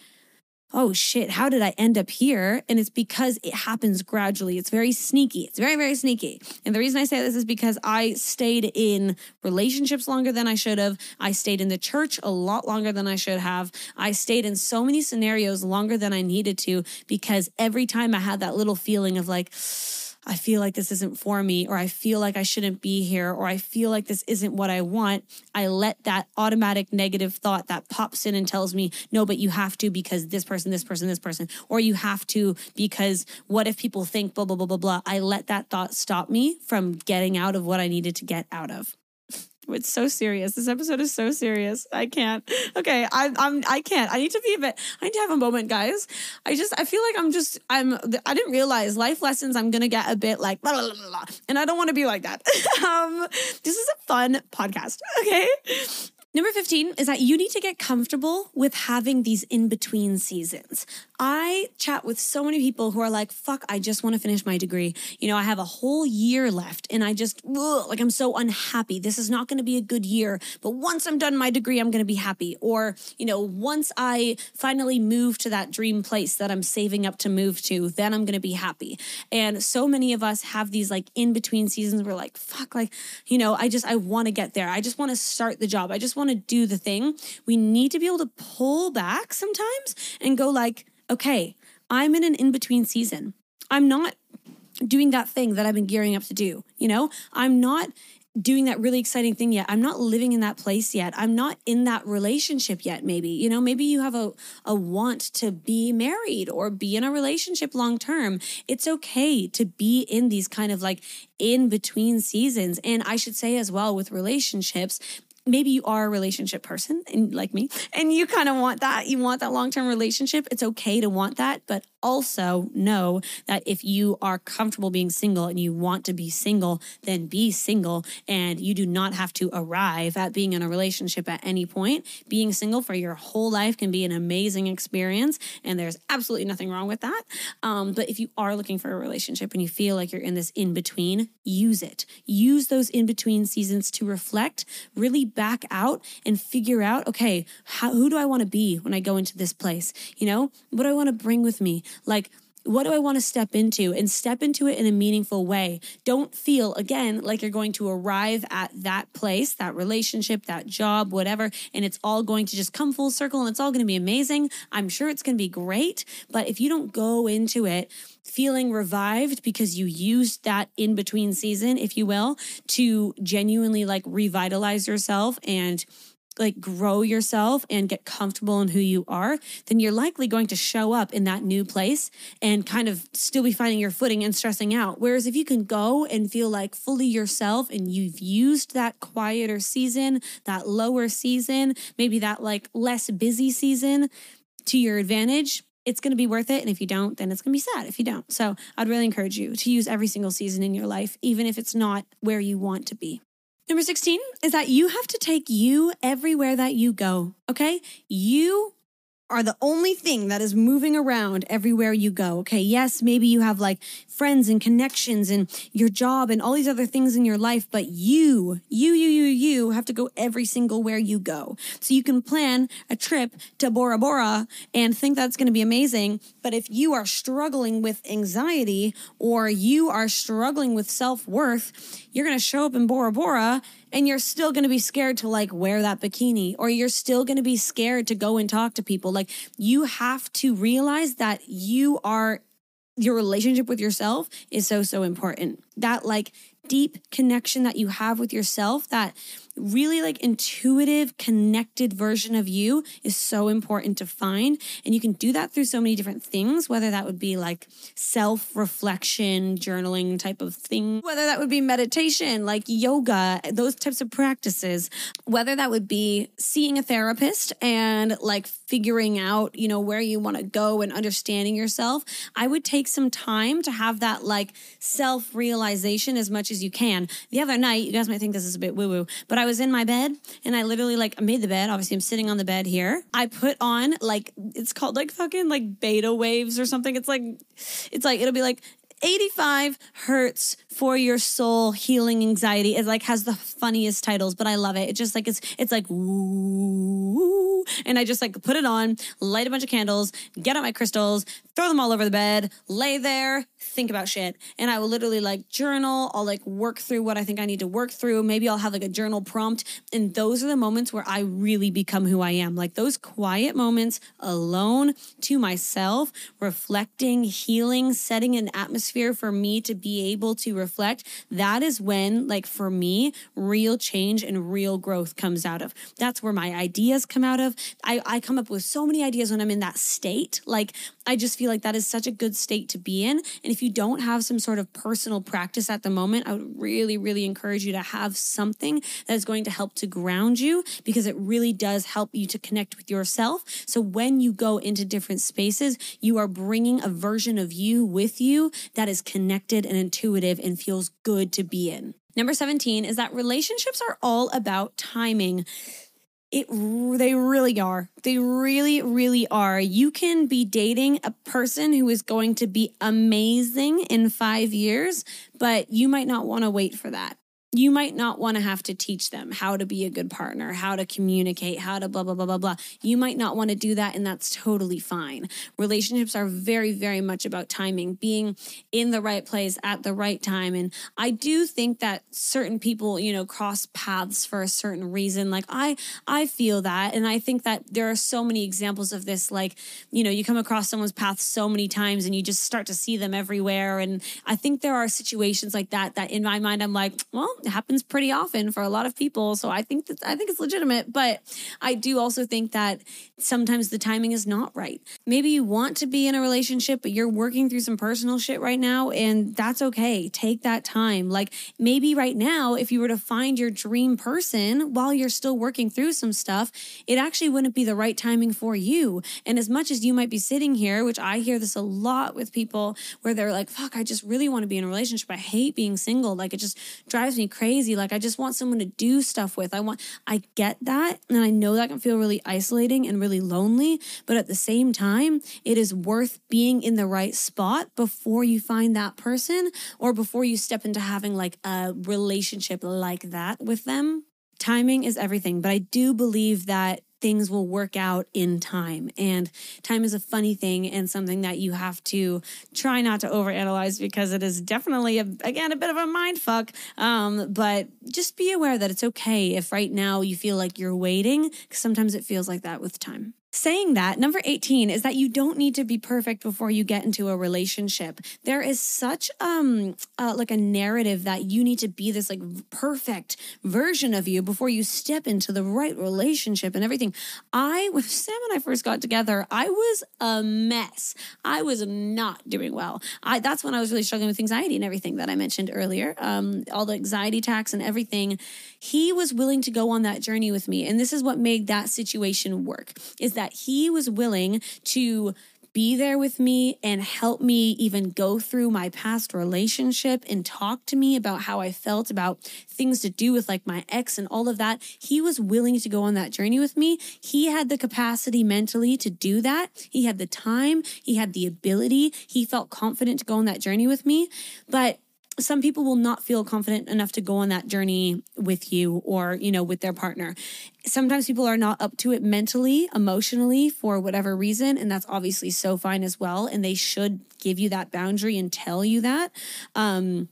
[SPEAKER 1] oh shit, how did I end up here? And it's because it happens gradually. It's very sneaky. It's very, very sneaky. And the reason I say this is because I stayed in relationships longer than I should have. I stayed in the church a lot longer than I should have. I stayed in so many scenarios longer than I needed to because every time I had that little feeling of like, I feel like this isn't for me, or I feel like I shouldn't be here, or I feel like this isn't what I want, I let that automatic negative thought that pops in and tells me, no, but you have to because this person, this person, this person, or you have to because what if people think blah, blah, blah, blah, blah. I let that thought stop me from getting out of what I needed to get out of. It's so serious. This episode is so serious. I can't. Okay, I, I'm. I can't. I need to be a bit. I need to have a moment, guys. I just. I feel like I'm just. I'm. I didn't realize life lessons. I'm gonna get a bit like, blah, blah, blah, and I don't want to be like that. um, this is a fun podcast. Okay. Number 15 is that you need to get comfortable with having these in between seasons. I chat with so many people who are like, fuck, I just want to finish my degree. You know, I have a whole year left and I just, ugh, like, I'm so unhappy. This is not going to be a good year. But once I'm done my degree, I'm going to be happy. Or, you know, once I finally move to that dream place that I'm saving up to move to, then I'm going to be happy. And so many of us have these like in between seasons. We're like, fuck, like, you know, I just, I want to get there. I just want to start the job. I just want want to do the thing, we need to be able to pull back sometimes and go like, okay, I'm in an in between season. I'm not doing that thing that I've been gearing up to do. You know, I'm not doing that really exciting thing yet. I'm not living in that place yet. I'm not in that relationship yet, maybe. You know, maybe you have a, a want to be married or be in a relationship long term. It's okay to be in these kind of like in between seasons. And I should say as well with relationships, maybe you are a relationship person and like me and you kind of want that you want that long-term relationship it's okay to want that but also know that if you are comfortable being single and you want to be single then be single and you do not have to arrive at being in a relationship at any point being single for your whole life can be an amazing experience and there's absolutely nothing wrong with that um, but if you are looking for a relationship and you feel like you're in this in between use it use those in between seasons to reflect really back out and figure out, okay, how, who do I want to be when I go into this place? You know, what do I want to bring with me? Like, what do I want to step into and step into it in a meaningful way? Don't feel again like you're going to arrive at that place, that relationship, that job, whatever, and it's all going to just come full circle and it's all going to be amazing. I'm sure it's going to be great. But if you don't go into it feeling revived because you used that in between season, if you will, to genuinely like revitalize yourself and like grow yourself and get comfortable in who you are, then you're likely going to show up in that new place and kind of still be finding your footing and stressing out. Whereas if you can go and feel like fully yourself and you've used that quieter season, that lower season, maybe that like less busy season to your advantage, it's going to be worth it. And if you don't, then it's going to be sad if you don't. So I'd really encourage you to use every single season in your life, even if it's not where you want to be. Number 16 is that you have to take you everywhere that you go. Okay. You are the only thing that is moving around everywhere you go. Okay. Yes, maybe you have like friends and connections and your job and all these other things in your life, but you, you, you, you, you have to go every single where you go. So you can plan a trip to Bora Bora and think that's going to be amazing. But if you are struggling with anxiety or you are struggling with self worth, you're going to show up in Bora Bora and you're still going to be scared to like wear that bikini or you're still going to be scared to go and talk to people. Like you have to realize that you are your relationship with yourself is so so important. That like deep connection that you have with yourself, that really like intuitive, connected version of you is so important to find. And you can do that through so many different things, whether that would be like self reflection, journaling type of thing, whether that would be meditation, like yoga, those types of practices, whether that would be seeing a therapist and like figuring out, you know, where you want to go and understanding yourself. I would take some time to have that like self realization as much as you can. The other night, you guys might think this is a bit woo woo, but I was in my bed and I literally like made the bed. Obviously, I'm sitting on the bed here. I put on like it's called like fucking like beta waves or something. It's like it's like it'll be like 85 hertz for your soul healing anxiety. It like has the funniest titles but i love it. It just like it's it's like and i just like put it on light a bunch of candles get out my crystals throw them all over the bed lay there think about shit. And i will literally like journal. I'll like work through what i think i need to work through. Maybe i'll have like a journal prompt. And those are the moments where i really become who i am. Like those quiet moments alone to myself reflecting healing setting an atmosphere for me to be able to reflect that is when like for me real change and real growth comes out of. That's where my ideas come out of. I, I come up with so many ideas when i'm in that state. Like i just feel like that is such a good state to be in. And if you don't have some sort of personal practice at the moment, I would really, really encourage you to have something that is going to help to ground you because it really does help you to connect with yourself. So when you go into different spaces, you are bringing a version of you with you that is connected and intuitive and feels good to be in. Number 17 is that relationships are all about timing It they really are. They really really are. You can be dating a person who is going to be amazing in 5 years, but you might not want to wait for that you might not want to have to teach them how to be a good partner, how to communicate, how to blah, blah, blah, blah, blah. You might not want to do that, and that's totally fine. Relationships are very, very much about timing, being in the right place at the right time. And I do think that certain people, you know, cross paths for a certain reason. Like I, I feel that. And I think that there are so many examples of this. Like, you know, you come across someone's path so many times and you just start to see them everywhere. And I think there are situations like that, that in my mind, I'm like, well, happens pretty often for a lot of people. So I think that I think it's legitimate, but I do also think that sometimes the timing is not right. Maybe you want to be in a relationship, but you're working through some personal shit right now, and that's okay. Take that time. Like maybe right now, if you were to find your dream person while you're still working through some stuff, it actually wouldn't be the right timing for you. And as much as you might be sitting here, which I hear this a lot with people where they're like, fuck, I just really want to be in a relationship. I hate being single. Like it just drives me crazy. Like I just want someone to do stuff with. I want, I get that. And I know that can feel really isolating and really lonely. But at the same time, it is worth being in the right spot before you find that person or before you step into having like a relationship like that with them. Timing is everything. But I do believe that things will work out in time. And time is a funny thing and something that you have to try not to overanalyze because it is definitely, a, again, a bit of a mind fuck. Um, but just be aware that it's okay if right now you feel like you're waiting, because sometimes it feels like that with time. Saying that, number 18 is that you don't need to be perfect before you get into a relationship. There is such um uh, like a narrative that you need to be this like perfect version of you before you step into the right relationship and everything. I when Sam and I first got together, I was a mess. I was not doing well. I that's when I was really struggling with anxiety and everything that I mentioned earlier. Um all the anxiety attacks and everything. He was willing to go on that journey with me and this is what made that situation work. Is that that he was willing to be there with me and help me even go through my past relationship and talk to me about how I felt about things to do with like my ex and all of that. He was willing to go on that journey with me. He had the capacity mentally to do that. He had the time, he had the ability, he felt confident to go on that journey with me. But some people will not feel confident enough to go on that journey with you or you know with their partner. Sometimes people are not up to it mentally emotionally for whatever reason and that's obviously so fine as well and they should give you that boundary and tell you that. Um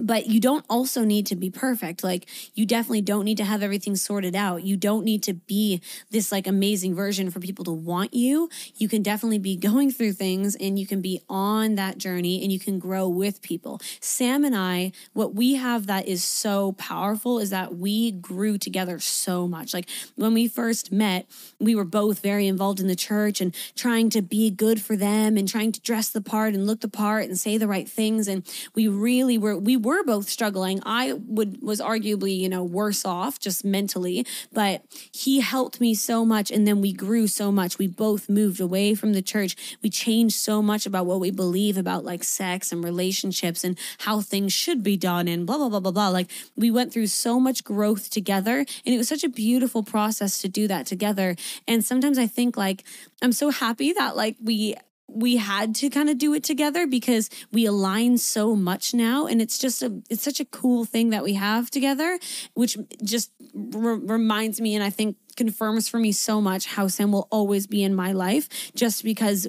[SPEAKER 1] but you don't also need to be perfect. Like you definitely don't need to have everything sorted out. You don't need to be this like amazing version for people to want you. You can definitely be going through things and you can be on that journey and you can grow with people. Sam and I, what we have that is so powerful is that we grew together so much. Like when we first met, we were both very involved in the church and trying to be good for them and trying to dress the part and look the part and say the right things and we really were we were both struggling. I would was arguably, you know, worse off just mentally, but he helped me so much and then we grew so much. We both moved away from the church. We changed so much about what we believe about like sex and relationships and how things should be done and blah blah blah blah blah. Like we went through so much growth together and it was such a beautiful process to do that together. And sometimes I think like I'm so happy that like we we had to kind of do it together because we align so much now and it's just a it's such a cool thing that we have together which just re- reminds me and i think confirms for me so much how sam will always be in my life just because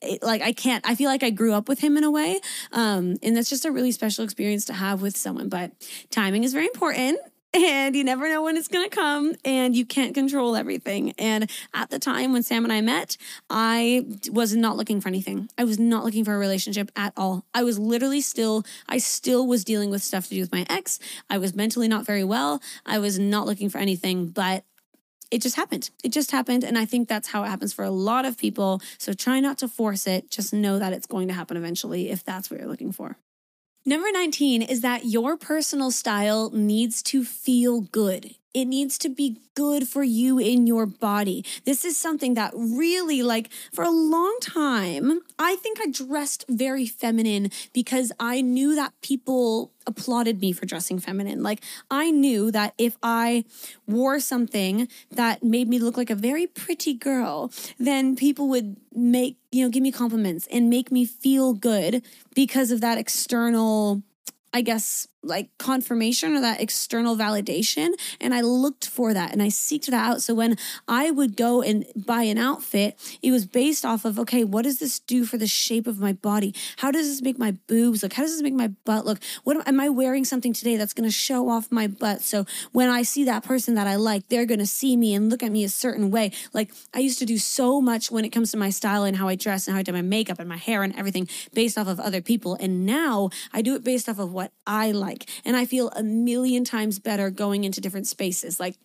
[SPEAKER 1] it, like I can't I feel like I grew up with him in a way um and that's just a really special experience to have with someone but timing is very important and you never know when it's going to come and you can't control everything. And at the time when Sam and I met, I was not looking for anything. I was not looking for a relationship at all. I was literally still, I still was dealing with stuff to do with my ex. I was mentally not very well. I was not looking for anything, but it just happened. It just happened. And I think that's how it happens for a lot of people. So try not to force it. Just know that it's going to happen eventually if that's what you're looking for. Number 19 is that your personal style needs to feel good. It needs to be good for you in your body. This is something that really, like, for a long time, I think I dressed very feminine because I knew that people applauded me for dressing feminine. Like, I knew that if I wore something that made me look like a very pretty girl, then people would make, you know, give me compliments and make me feel good because of that external I guess, like confirmation or that external validation. And I looked for that and I seeked that out. So when I would go and buy an outfit, it was based off of, okay, what does this do for the shape of my body? How does this make my boobs look? How does this make my butt look? What am, am I wearing something today that's going to show off my butt? So when I see that person that I like, they're going to see me and look at me a certain way. Like I used to do so much when it comes to my style and how I dress and how I do my makeup and my hair and everything based off of other people. And now I do it based off of what I like. And I feel a million times better going into different spaces. Like,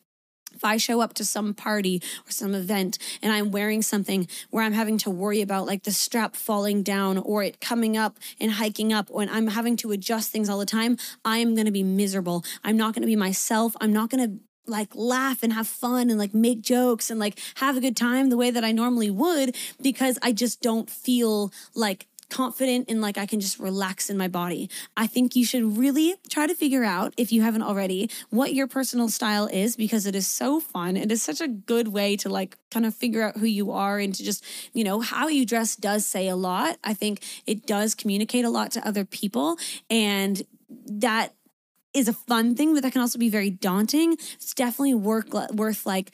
[SPEAKER 1] if I show up to some party or some event and I'm wearing something where I'm having to worry about like the strap falling down or it coming up and hiking up, when I'm having to adjust things all the time, I'm going to be miserable. I'm not going to be myself. I'm not going to like laugh and have fun and like make jokes and like have a good time the way that I normally would because I just don't feel like confident and like I can just relax in my body. I think you should really try to figure out, if you haven't already, what your personal style is because it is so fun. It is such a good way to like kind of figure out who you are and to just, you know, how you dress does say a lot. I think it does communicate a lot to other people. And that is a fun thing, but that can also be very daunting. It's definitely work worth like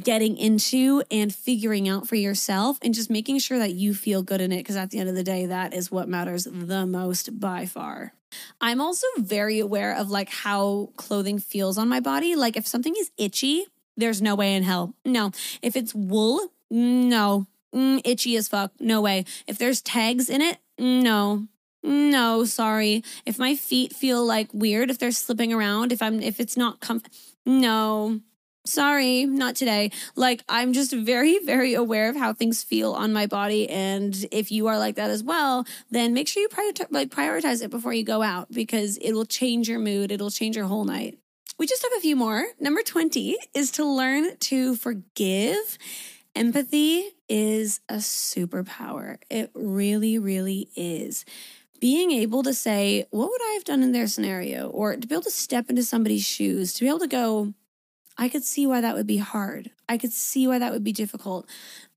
[SPEAKER 1] getting into and figuring out for yourself and just making sure that you feel good in it because at the end of the day that is what matters the most by far. I'm also very aware of like how clothing feels on my body. Like if something is itchy, there's no way in hell. No. If it's wool, no. Mm, itchy as fuck. No way. If there's tags in it, no. No, sorry. If my feet feel like weird, if they're slipping around, if I'm if it's not comf no sorry, not today. Like, I'm just very, very aware of how things feel on my body. And if you are like that as well, then make sure you like, prioritize it before you go out because it will change your mood. It'll change your whole night. We just have a few more. Number 20 is to learn to forgive. Empathy is a superpower. It really, really is being able to say, what would I have done in their scenario? Or to be able to step into somebody's shoes, to be able to go, I could see why that would be hard. I could see why that would be difficult.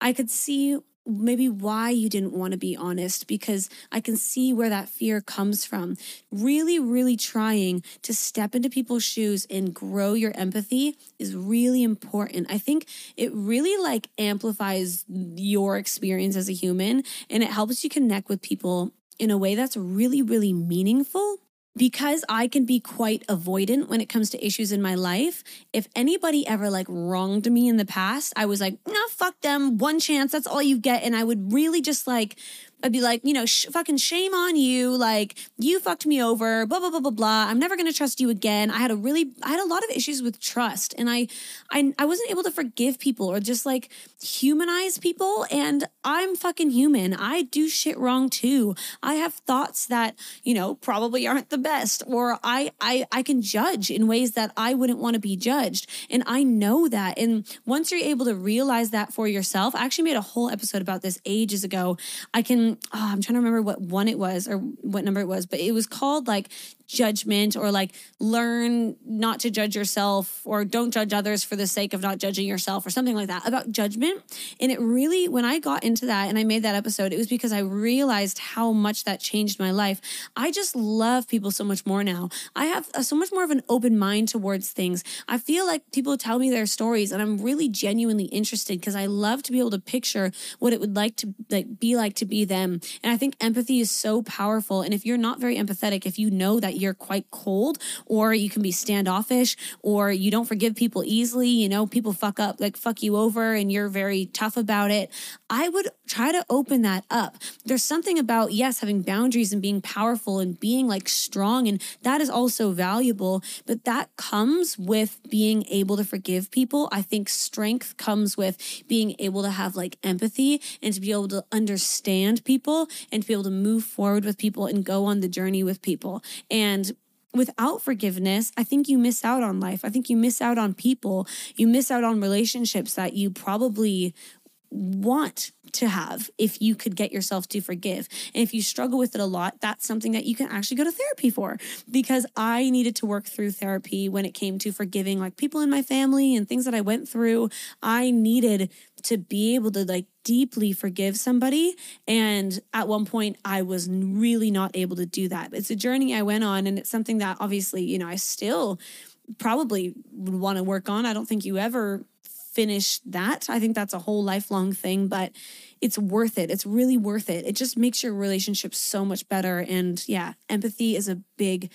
[SPEAKER 1] I could see maybe why you didn't want to be honest because I can see where that fear comes from. Really, really trying to step into people's shoes and grow your empathy is really important. I think it really like amplifies your experience as a human and it helps you connect with people in a way that's really, really meaningful because I can be quite avoidant when it comes to issues in my life, if anybody ever like wronged me in the past, I was like, no, fuck them, one chance, that's all you get. And I would really just like I'd be like, you know, sh- fucking shame on you. Like, you fucked me over, blah, blah, blah, blah, blah. I'm never going to trust you again. I had a really, I had a lot of issues with trust and I, I, I wasn't able to forgive people or just like humanize people. And I'm fucking human. I do shit wrong too. I have thoughts that, you know, probably aren't the best or I, I, I can judge in ways that I wouldn't want to be judged. And I know that. And once you're able to realize that for yourself, I actually made a whole episode about this ages ago. I can Um, oh, I'm trying to remember what one it was or what number it was, but it was called like judgment or like learn not to judge yourself or don't judge others for the sake of not judging yourself or something like that about judgment. And it really, when I got into that and I made that episode, it was because I realized how much that changed my life. I just love people so much more now. I have a, so much more of an open mind towards things. I feel like people tell me their stories and I'm really genuinely interested because I love to be able to picture what it would like to like be like to be them. And I think empathy is so powerful. And if you're not very empathetic, if you know that you're quite cold or you can be standoffish or you don't forgive people easily. You know, people fuck up, like fuck you over and you're very tough about it. I would try to open that up. There's something about, yes, having boundaries and being powerful and being like strong. And that is also valuable, but that comes with being able to forgive people. I think strength comes with being able to have like empathy and to be able to understand people and to be able to move forward with people and go on the journey with people. And and without forgiveness, I think you miss out on life. I think you miss out on people. You miss out on relationships that you probably want to have if you could get yourself to forgive. And if you struggle with it a lot, that's something that you can actually go to therapy for. Because I needed to work through therapy when it came to forgiving like people in my family and things that I went through. I needed to be able to like deeply forgive somebody. And at one point, I was really not able to do that. It's a journey I went on, and it's something that obviously, you know, I still probably would want to work on. I don't think you ever finish that. I think that's a whole lifelong thing, but it's worth it. It's really worth it. It just makes your relationship so much better. And yeah, empathy is a big,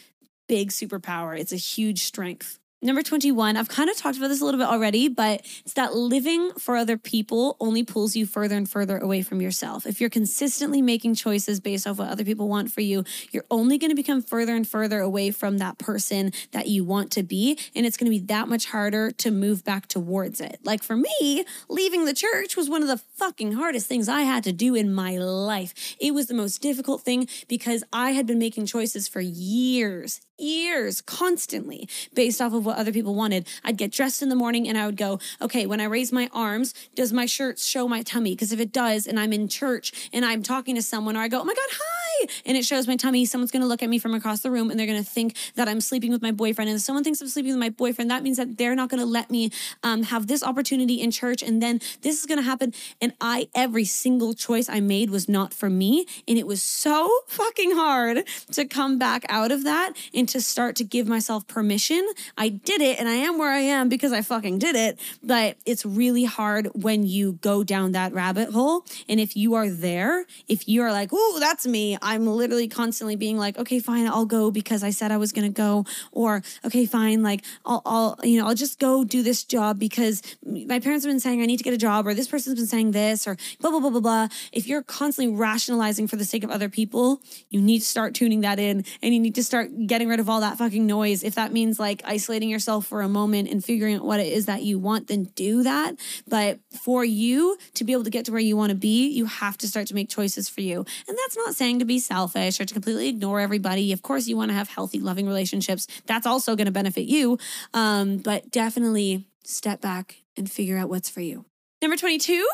[SPEAKER 1] big superpower. It's a huge strength. Number 21, I've kind of talked about this a little bit already, but it's that living for other people only pulls you further and further away from yourself. If you're consistently making choices based off what other people want for you, you're only going to become further and further away from that person that you want to be. And it's going to be that much harder to move back towards it. Like for me, leaving the church was one of the fucking hardest things I had to do in my life. It was the most difficult thing because I had been making choices for years, years constantly based off of what other people wanted. I'd get dressed in the morning and I would go, okay, when I raise my arms, does my shirt show my tummy? Because if it does, and I'm in church and I'm talking to someone, or I go, oh my God, hi, and it shows my tummy, someone's going to look at me from across the room and they're going to think that I'm sleeping with my boyfriend. And if someone thinks I'm sleeping with my boyfriend, that means that they're not going to let me um, have this opportunity in church. And then this is going to happen. And I, every single choice I made was not for me. And it was so fucking hard to come back out of that and to start to give myself permission. I did it and I am where I am because I fucking did it. But it's really hard when you go down that rabbit hole. And if you are there, if you are like, ooh, that's me, I'm literally constantly being like, okay, fine, I'll go because I said I was gonna go. Or, okay, fine, like I'll, I'll, you know, I'll just go do this job because my parents have been saying I need to get a job, or this person's been saying this, or blah, blah, blah, blah, blah. If you're constantly rationalizing for the sake of other people, you need to start tuning that in and you need to start getting rid of all that fucking noise. If that means like isolating yourself for a moment and figuring out what it is that you want, then do that. But for you to be able to get to where you want to be, you have to start to make choices for you. And that's not saying to be selfish or to completely ignore everybody. Of course, you want to have healthy, loving relationships. That's also going to benefit you. Um, but definitely step back and figure out what's for you. Number 22,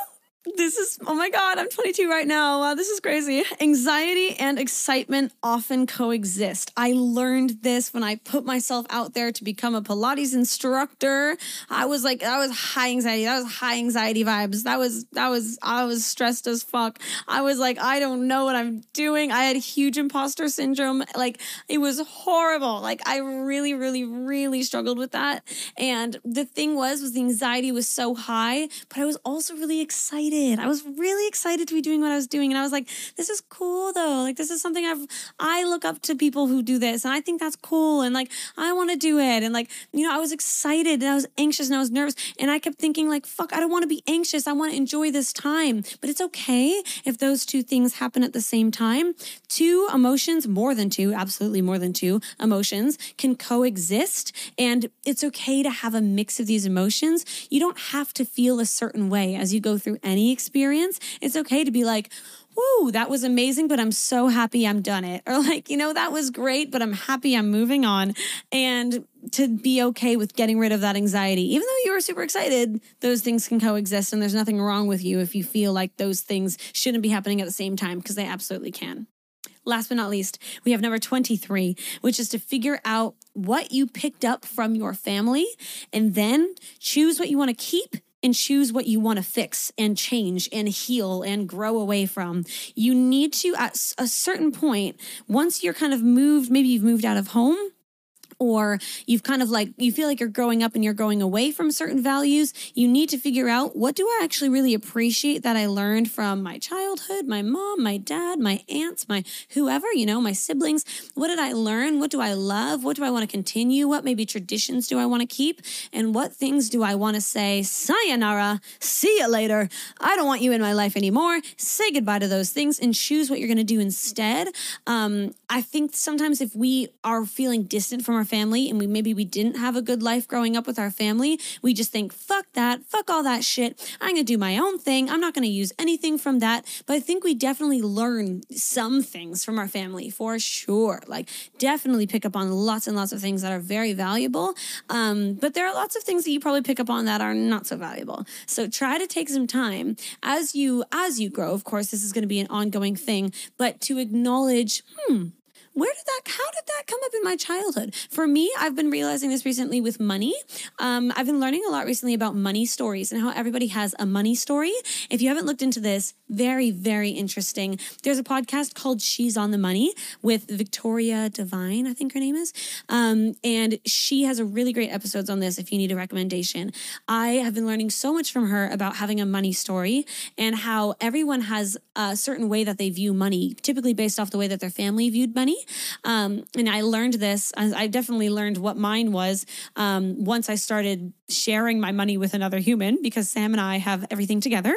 [SPEAKER 1] this is, oh my God, I'm 22 right now. Wow, this is crazy. Anxiety and excitement often coexist. I learned this when I put myself out there to become a Pilates instructor. I was like, that was high anxiety. That was high anxiety vibes. That was, that was, I was stressed as fuck. I was like, I don't know what I'm doing. I had huge imposter syndrome. Like, it was horrible. Like, I really, really, really struggled with that. And the thing was, was the anxiety was so high, but I was also really excited excited. I was really excited to be doing what I was doing. And I was like, this is cool though. Like, this is something I've, I look up to people who do this and I think that's cool. And like, I want to do it. And like, you know, I was excited and I was anxious and I was nervous. And I kept thinking, like, fuck, I don't want to be anxious. I want to enjoy this time. But it's okay if those two things happen at the same time. Two emotions, more than two, absolutely more than two emotions can coexist. And it's okay to have a mix of these emotions. You don't have to feel a certain way as you go through any experience, it's okay to be like, whoa, that was amazing, but I'm so happy I'm done it. Or like, you know, that was great, but I'm happy I'm moving on. And to be okay with getting rid of that anxiety. Even though you are super excited, those things can coexist and there's nothing wrong with you if you feel like those things shouldn't be happening at the same time because they absolutely can. Last but not least, we have number 23, which is to figure out what you picked up from your family and then choose what you want to keep and choose what you want to fix and change and heal and grow away from. You need to, at a certain point, once you're kind of moved, maybe you've moved out of home, or you've kind of like you feel like you're growing up and you're going away from certain values you need to figure out what do i actually really appreciate that i learned from my childhood my mom my dad my aunts my whoever you know my siblings? What did i learn? What do i love? What do i want to continue? What maybe traditions do i want to keep? And what things do i want to say sayonara see you later. I don't want you in my life anymore. Say goodbye to those things and choose what you're going to do instead. Um, i think sometimes if we are feeling distant from our family and we maybe we didn't have a good life growing up with our family, we just think, fuck that, fuck all that shit. I'm to do my own thing. I'm not to use anything from that. But I think we definitely learn some things from our family for sure. Like, definitely pick up on lots and lots of things that are very valuable. Um, but there are lots of things that you probably pick up on that are not so valuable. So try to take some time as you as you grow. Of course, this is going to be an ongoing thing, but to acknowledge, hmm, where did that how did that come up in my childhood? For me i've been realizing this recently with money. Um, i've been learning a lot recently about money stories and how everybody has a money story. If you haven't looked into this very very interesting. There's a podcast called she's on the money with victoria devine i think her name is. Um, and she has a really great episodes on this if you need a recommendation. I have been learning so much from her about having a money story and how everyone has a certain way that they view money typically based off the way that their family viewed money um, and I learned this. I definitely learned what mine was um, once I started sharing my money with another human because Sam and I have everything together.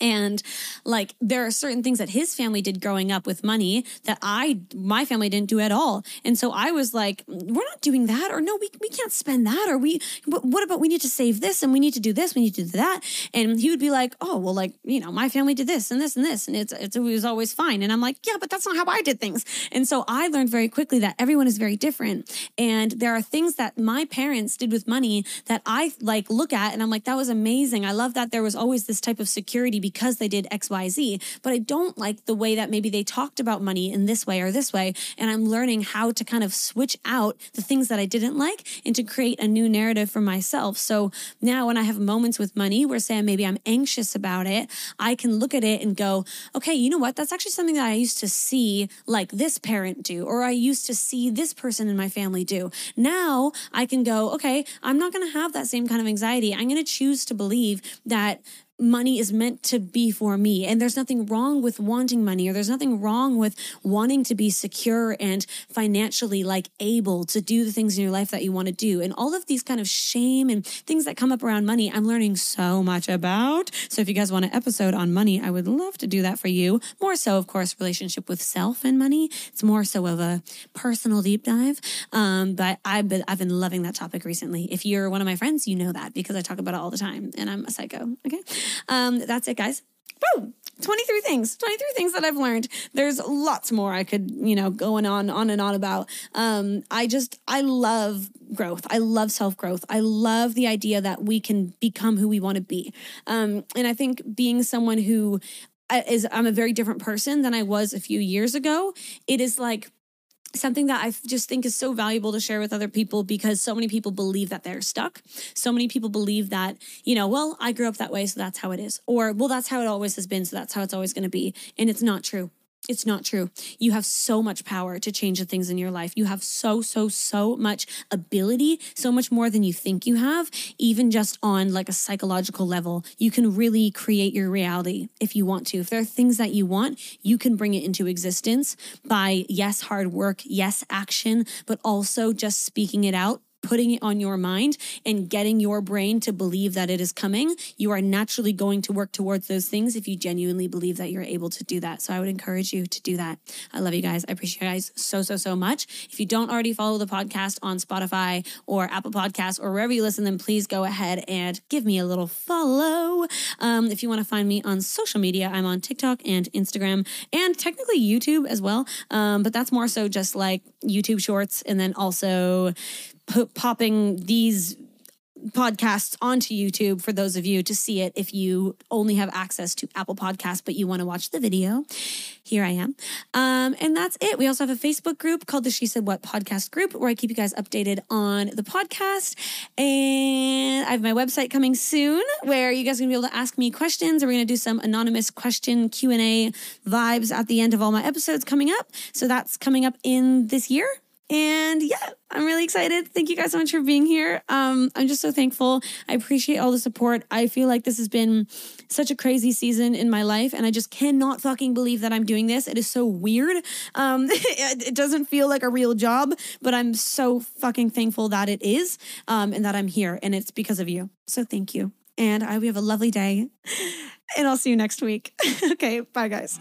[SPEAKER 1] And like there are certain things that his family did growing up with money that I my family didn't do at all. And so I was like, we're not doing that or no, we, we can't spend that or we what about we need to save this and we need to do this, we need to do that. And he would be like, "Oh, well like, you know, my family did this and this and this and it's, it's it was always fine." And I'm like, "Yeah, but that's not how I did things." And so I learned very quickly that everyone is very different and there are things that my parents did with money that I like look at and I'm like, "That was amazing. I love that there was always this type of security because they did XYZ, but I don't like the way that maybe they talked about money in this way or this way. And I'm learning how to kind of switch out the things that I didn't like and to create a new narrative for myself. So now when I have moments with money where say maybe I'm anxious about it, I can look at it and go, okay, you know what? That's actually something that I used to see like this parent do, or I used to see this person in my family do. Now I can go, okay, I'm not going to have that same kind of anxiety. I'm going to choose to believe that money is meant to be for me. And there's nothing wrong with wanting money or there's nothing wrong with wanting to be secure and financially like able to do the things in your life that you want to do. And all of these kind of shame and things that come up around money, I'm learning so much about. So if you guys want an episode on money, I would love to do that for you. More so, of course, relationship with self and money. It's more so of a personal deep dive. Um, but I've been, I've been loving that topic recently. If you're one of my friends, you know that because I talk about it all the time and I'm a psycho. Okay. Um, that's it, guys. Woo! 23 things. 23 things that i've learned. There's lots more i could you know going on on and on about. Um i just i love growth. I love self growth i love the idea that we can become who we want to be. Um and i think being someone who uh, i'm a very different person than i was a few years ago it is like something that I just think is so valuable to share with other people because so many people believe that they're stuck. So many people believe that, you know, well, I grew up that way, so that's how it is. Or, well, that's how it always has been, so that's how it's always going to be. And it's not true. It's not true. You have so much power to change the things in your life. You have so, so, so much ability, so much more than you think you have, even just on like a psychological level. You can really create your reality if you want to. If there are things that you want, you can bring it into existence by, yes, hard work, yes, action, but also just speaking it out putting it on your mind and getting your brain to believe that it is coming, you are naturally going to work towards those things if you genuinely believe that you're able to do that. So I would encourage you to do that. I love you guys. I appreciate you guys so, so, so much. If you don't already follow the podcast on Spotify or Apple Podcasts or wherever you listen, then please go ahead and give me a little follow. Um, if you want to find me on social media, I'm on TikTok and Instagram and technically YouTube as well. Um, but that's more so just like YouTube shorts and then also p- popping these podcasts onto YouTube for those of you to see it if you only have access to Apple Podcasts, but you want to watch the video. Here I am. Um, and that's it. We also have a Facebook group called the She Said What podcast group where I keep you guys updated on the podcast. And I have my website coming soon where you guys are gonna be able to ask me questions. And we're gonna do some anonymous question Q&A vibes at the end of all my episodes coming up. So that's coming up in this year. And yeah, I'm really excited. Thank you guys so much for being here. Um, I'm just so thankful. I appreciate all the support. I feel like this has been such a crazy season in my life, and I just cannot fucking believe that I'm doing this. It is so weird. Um, it, it, doesn't feel like a real job, but I'm so fucking thankful that it is, um, and that I'm here, and it's because of you. So thank you. And I hope you have a lovely day, and I'll see you next week. okay, bye, guys.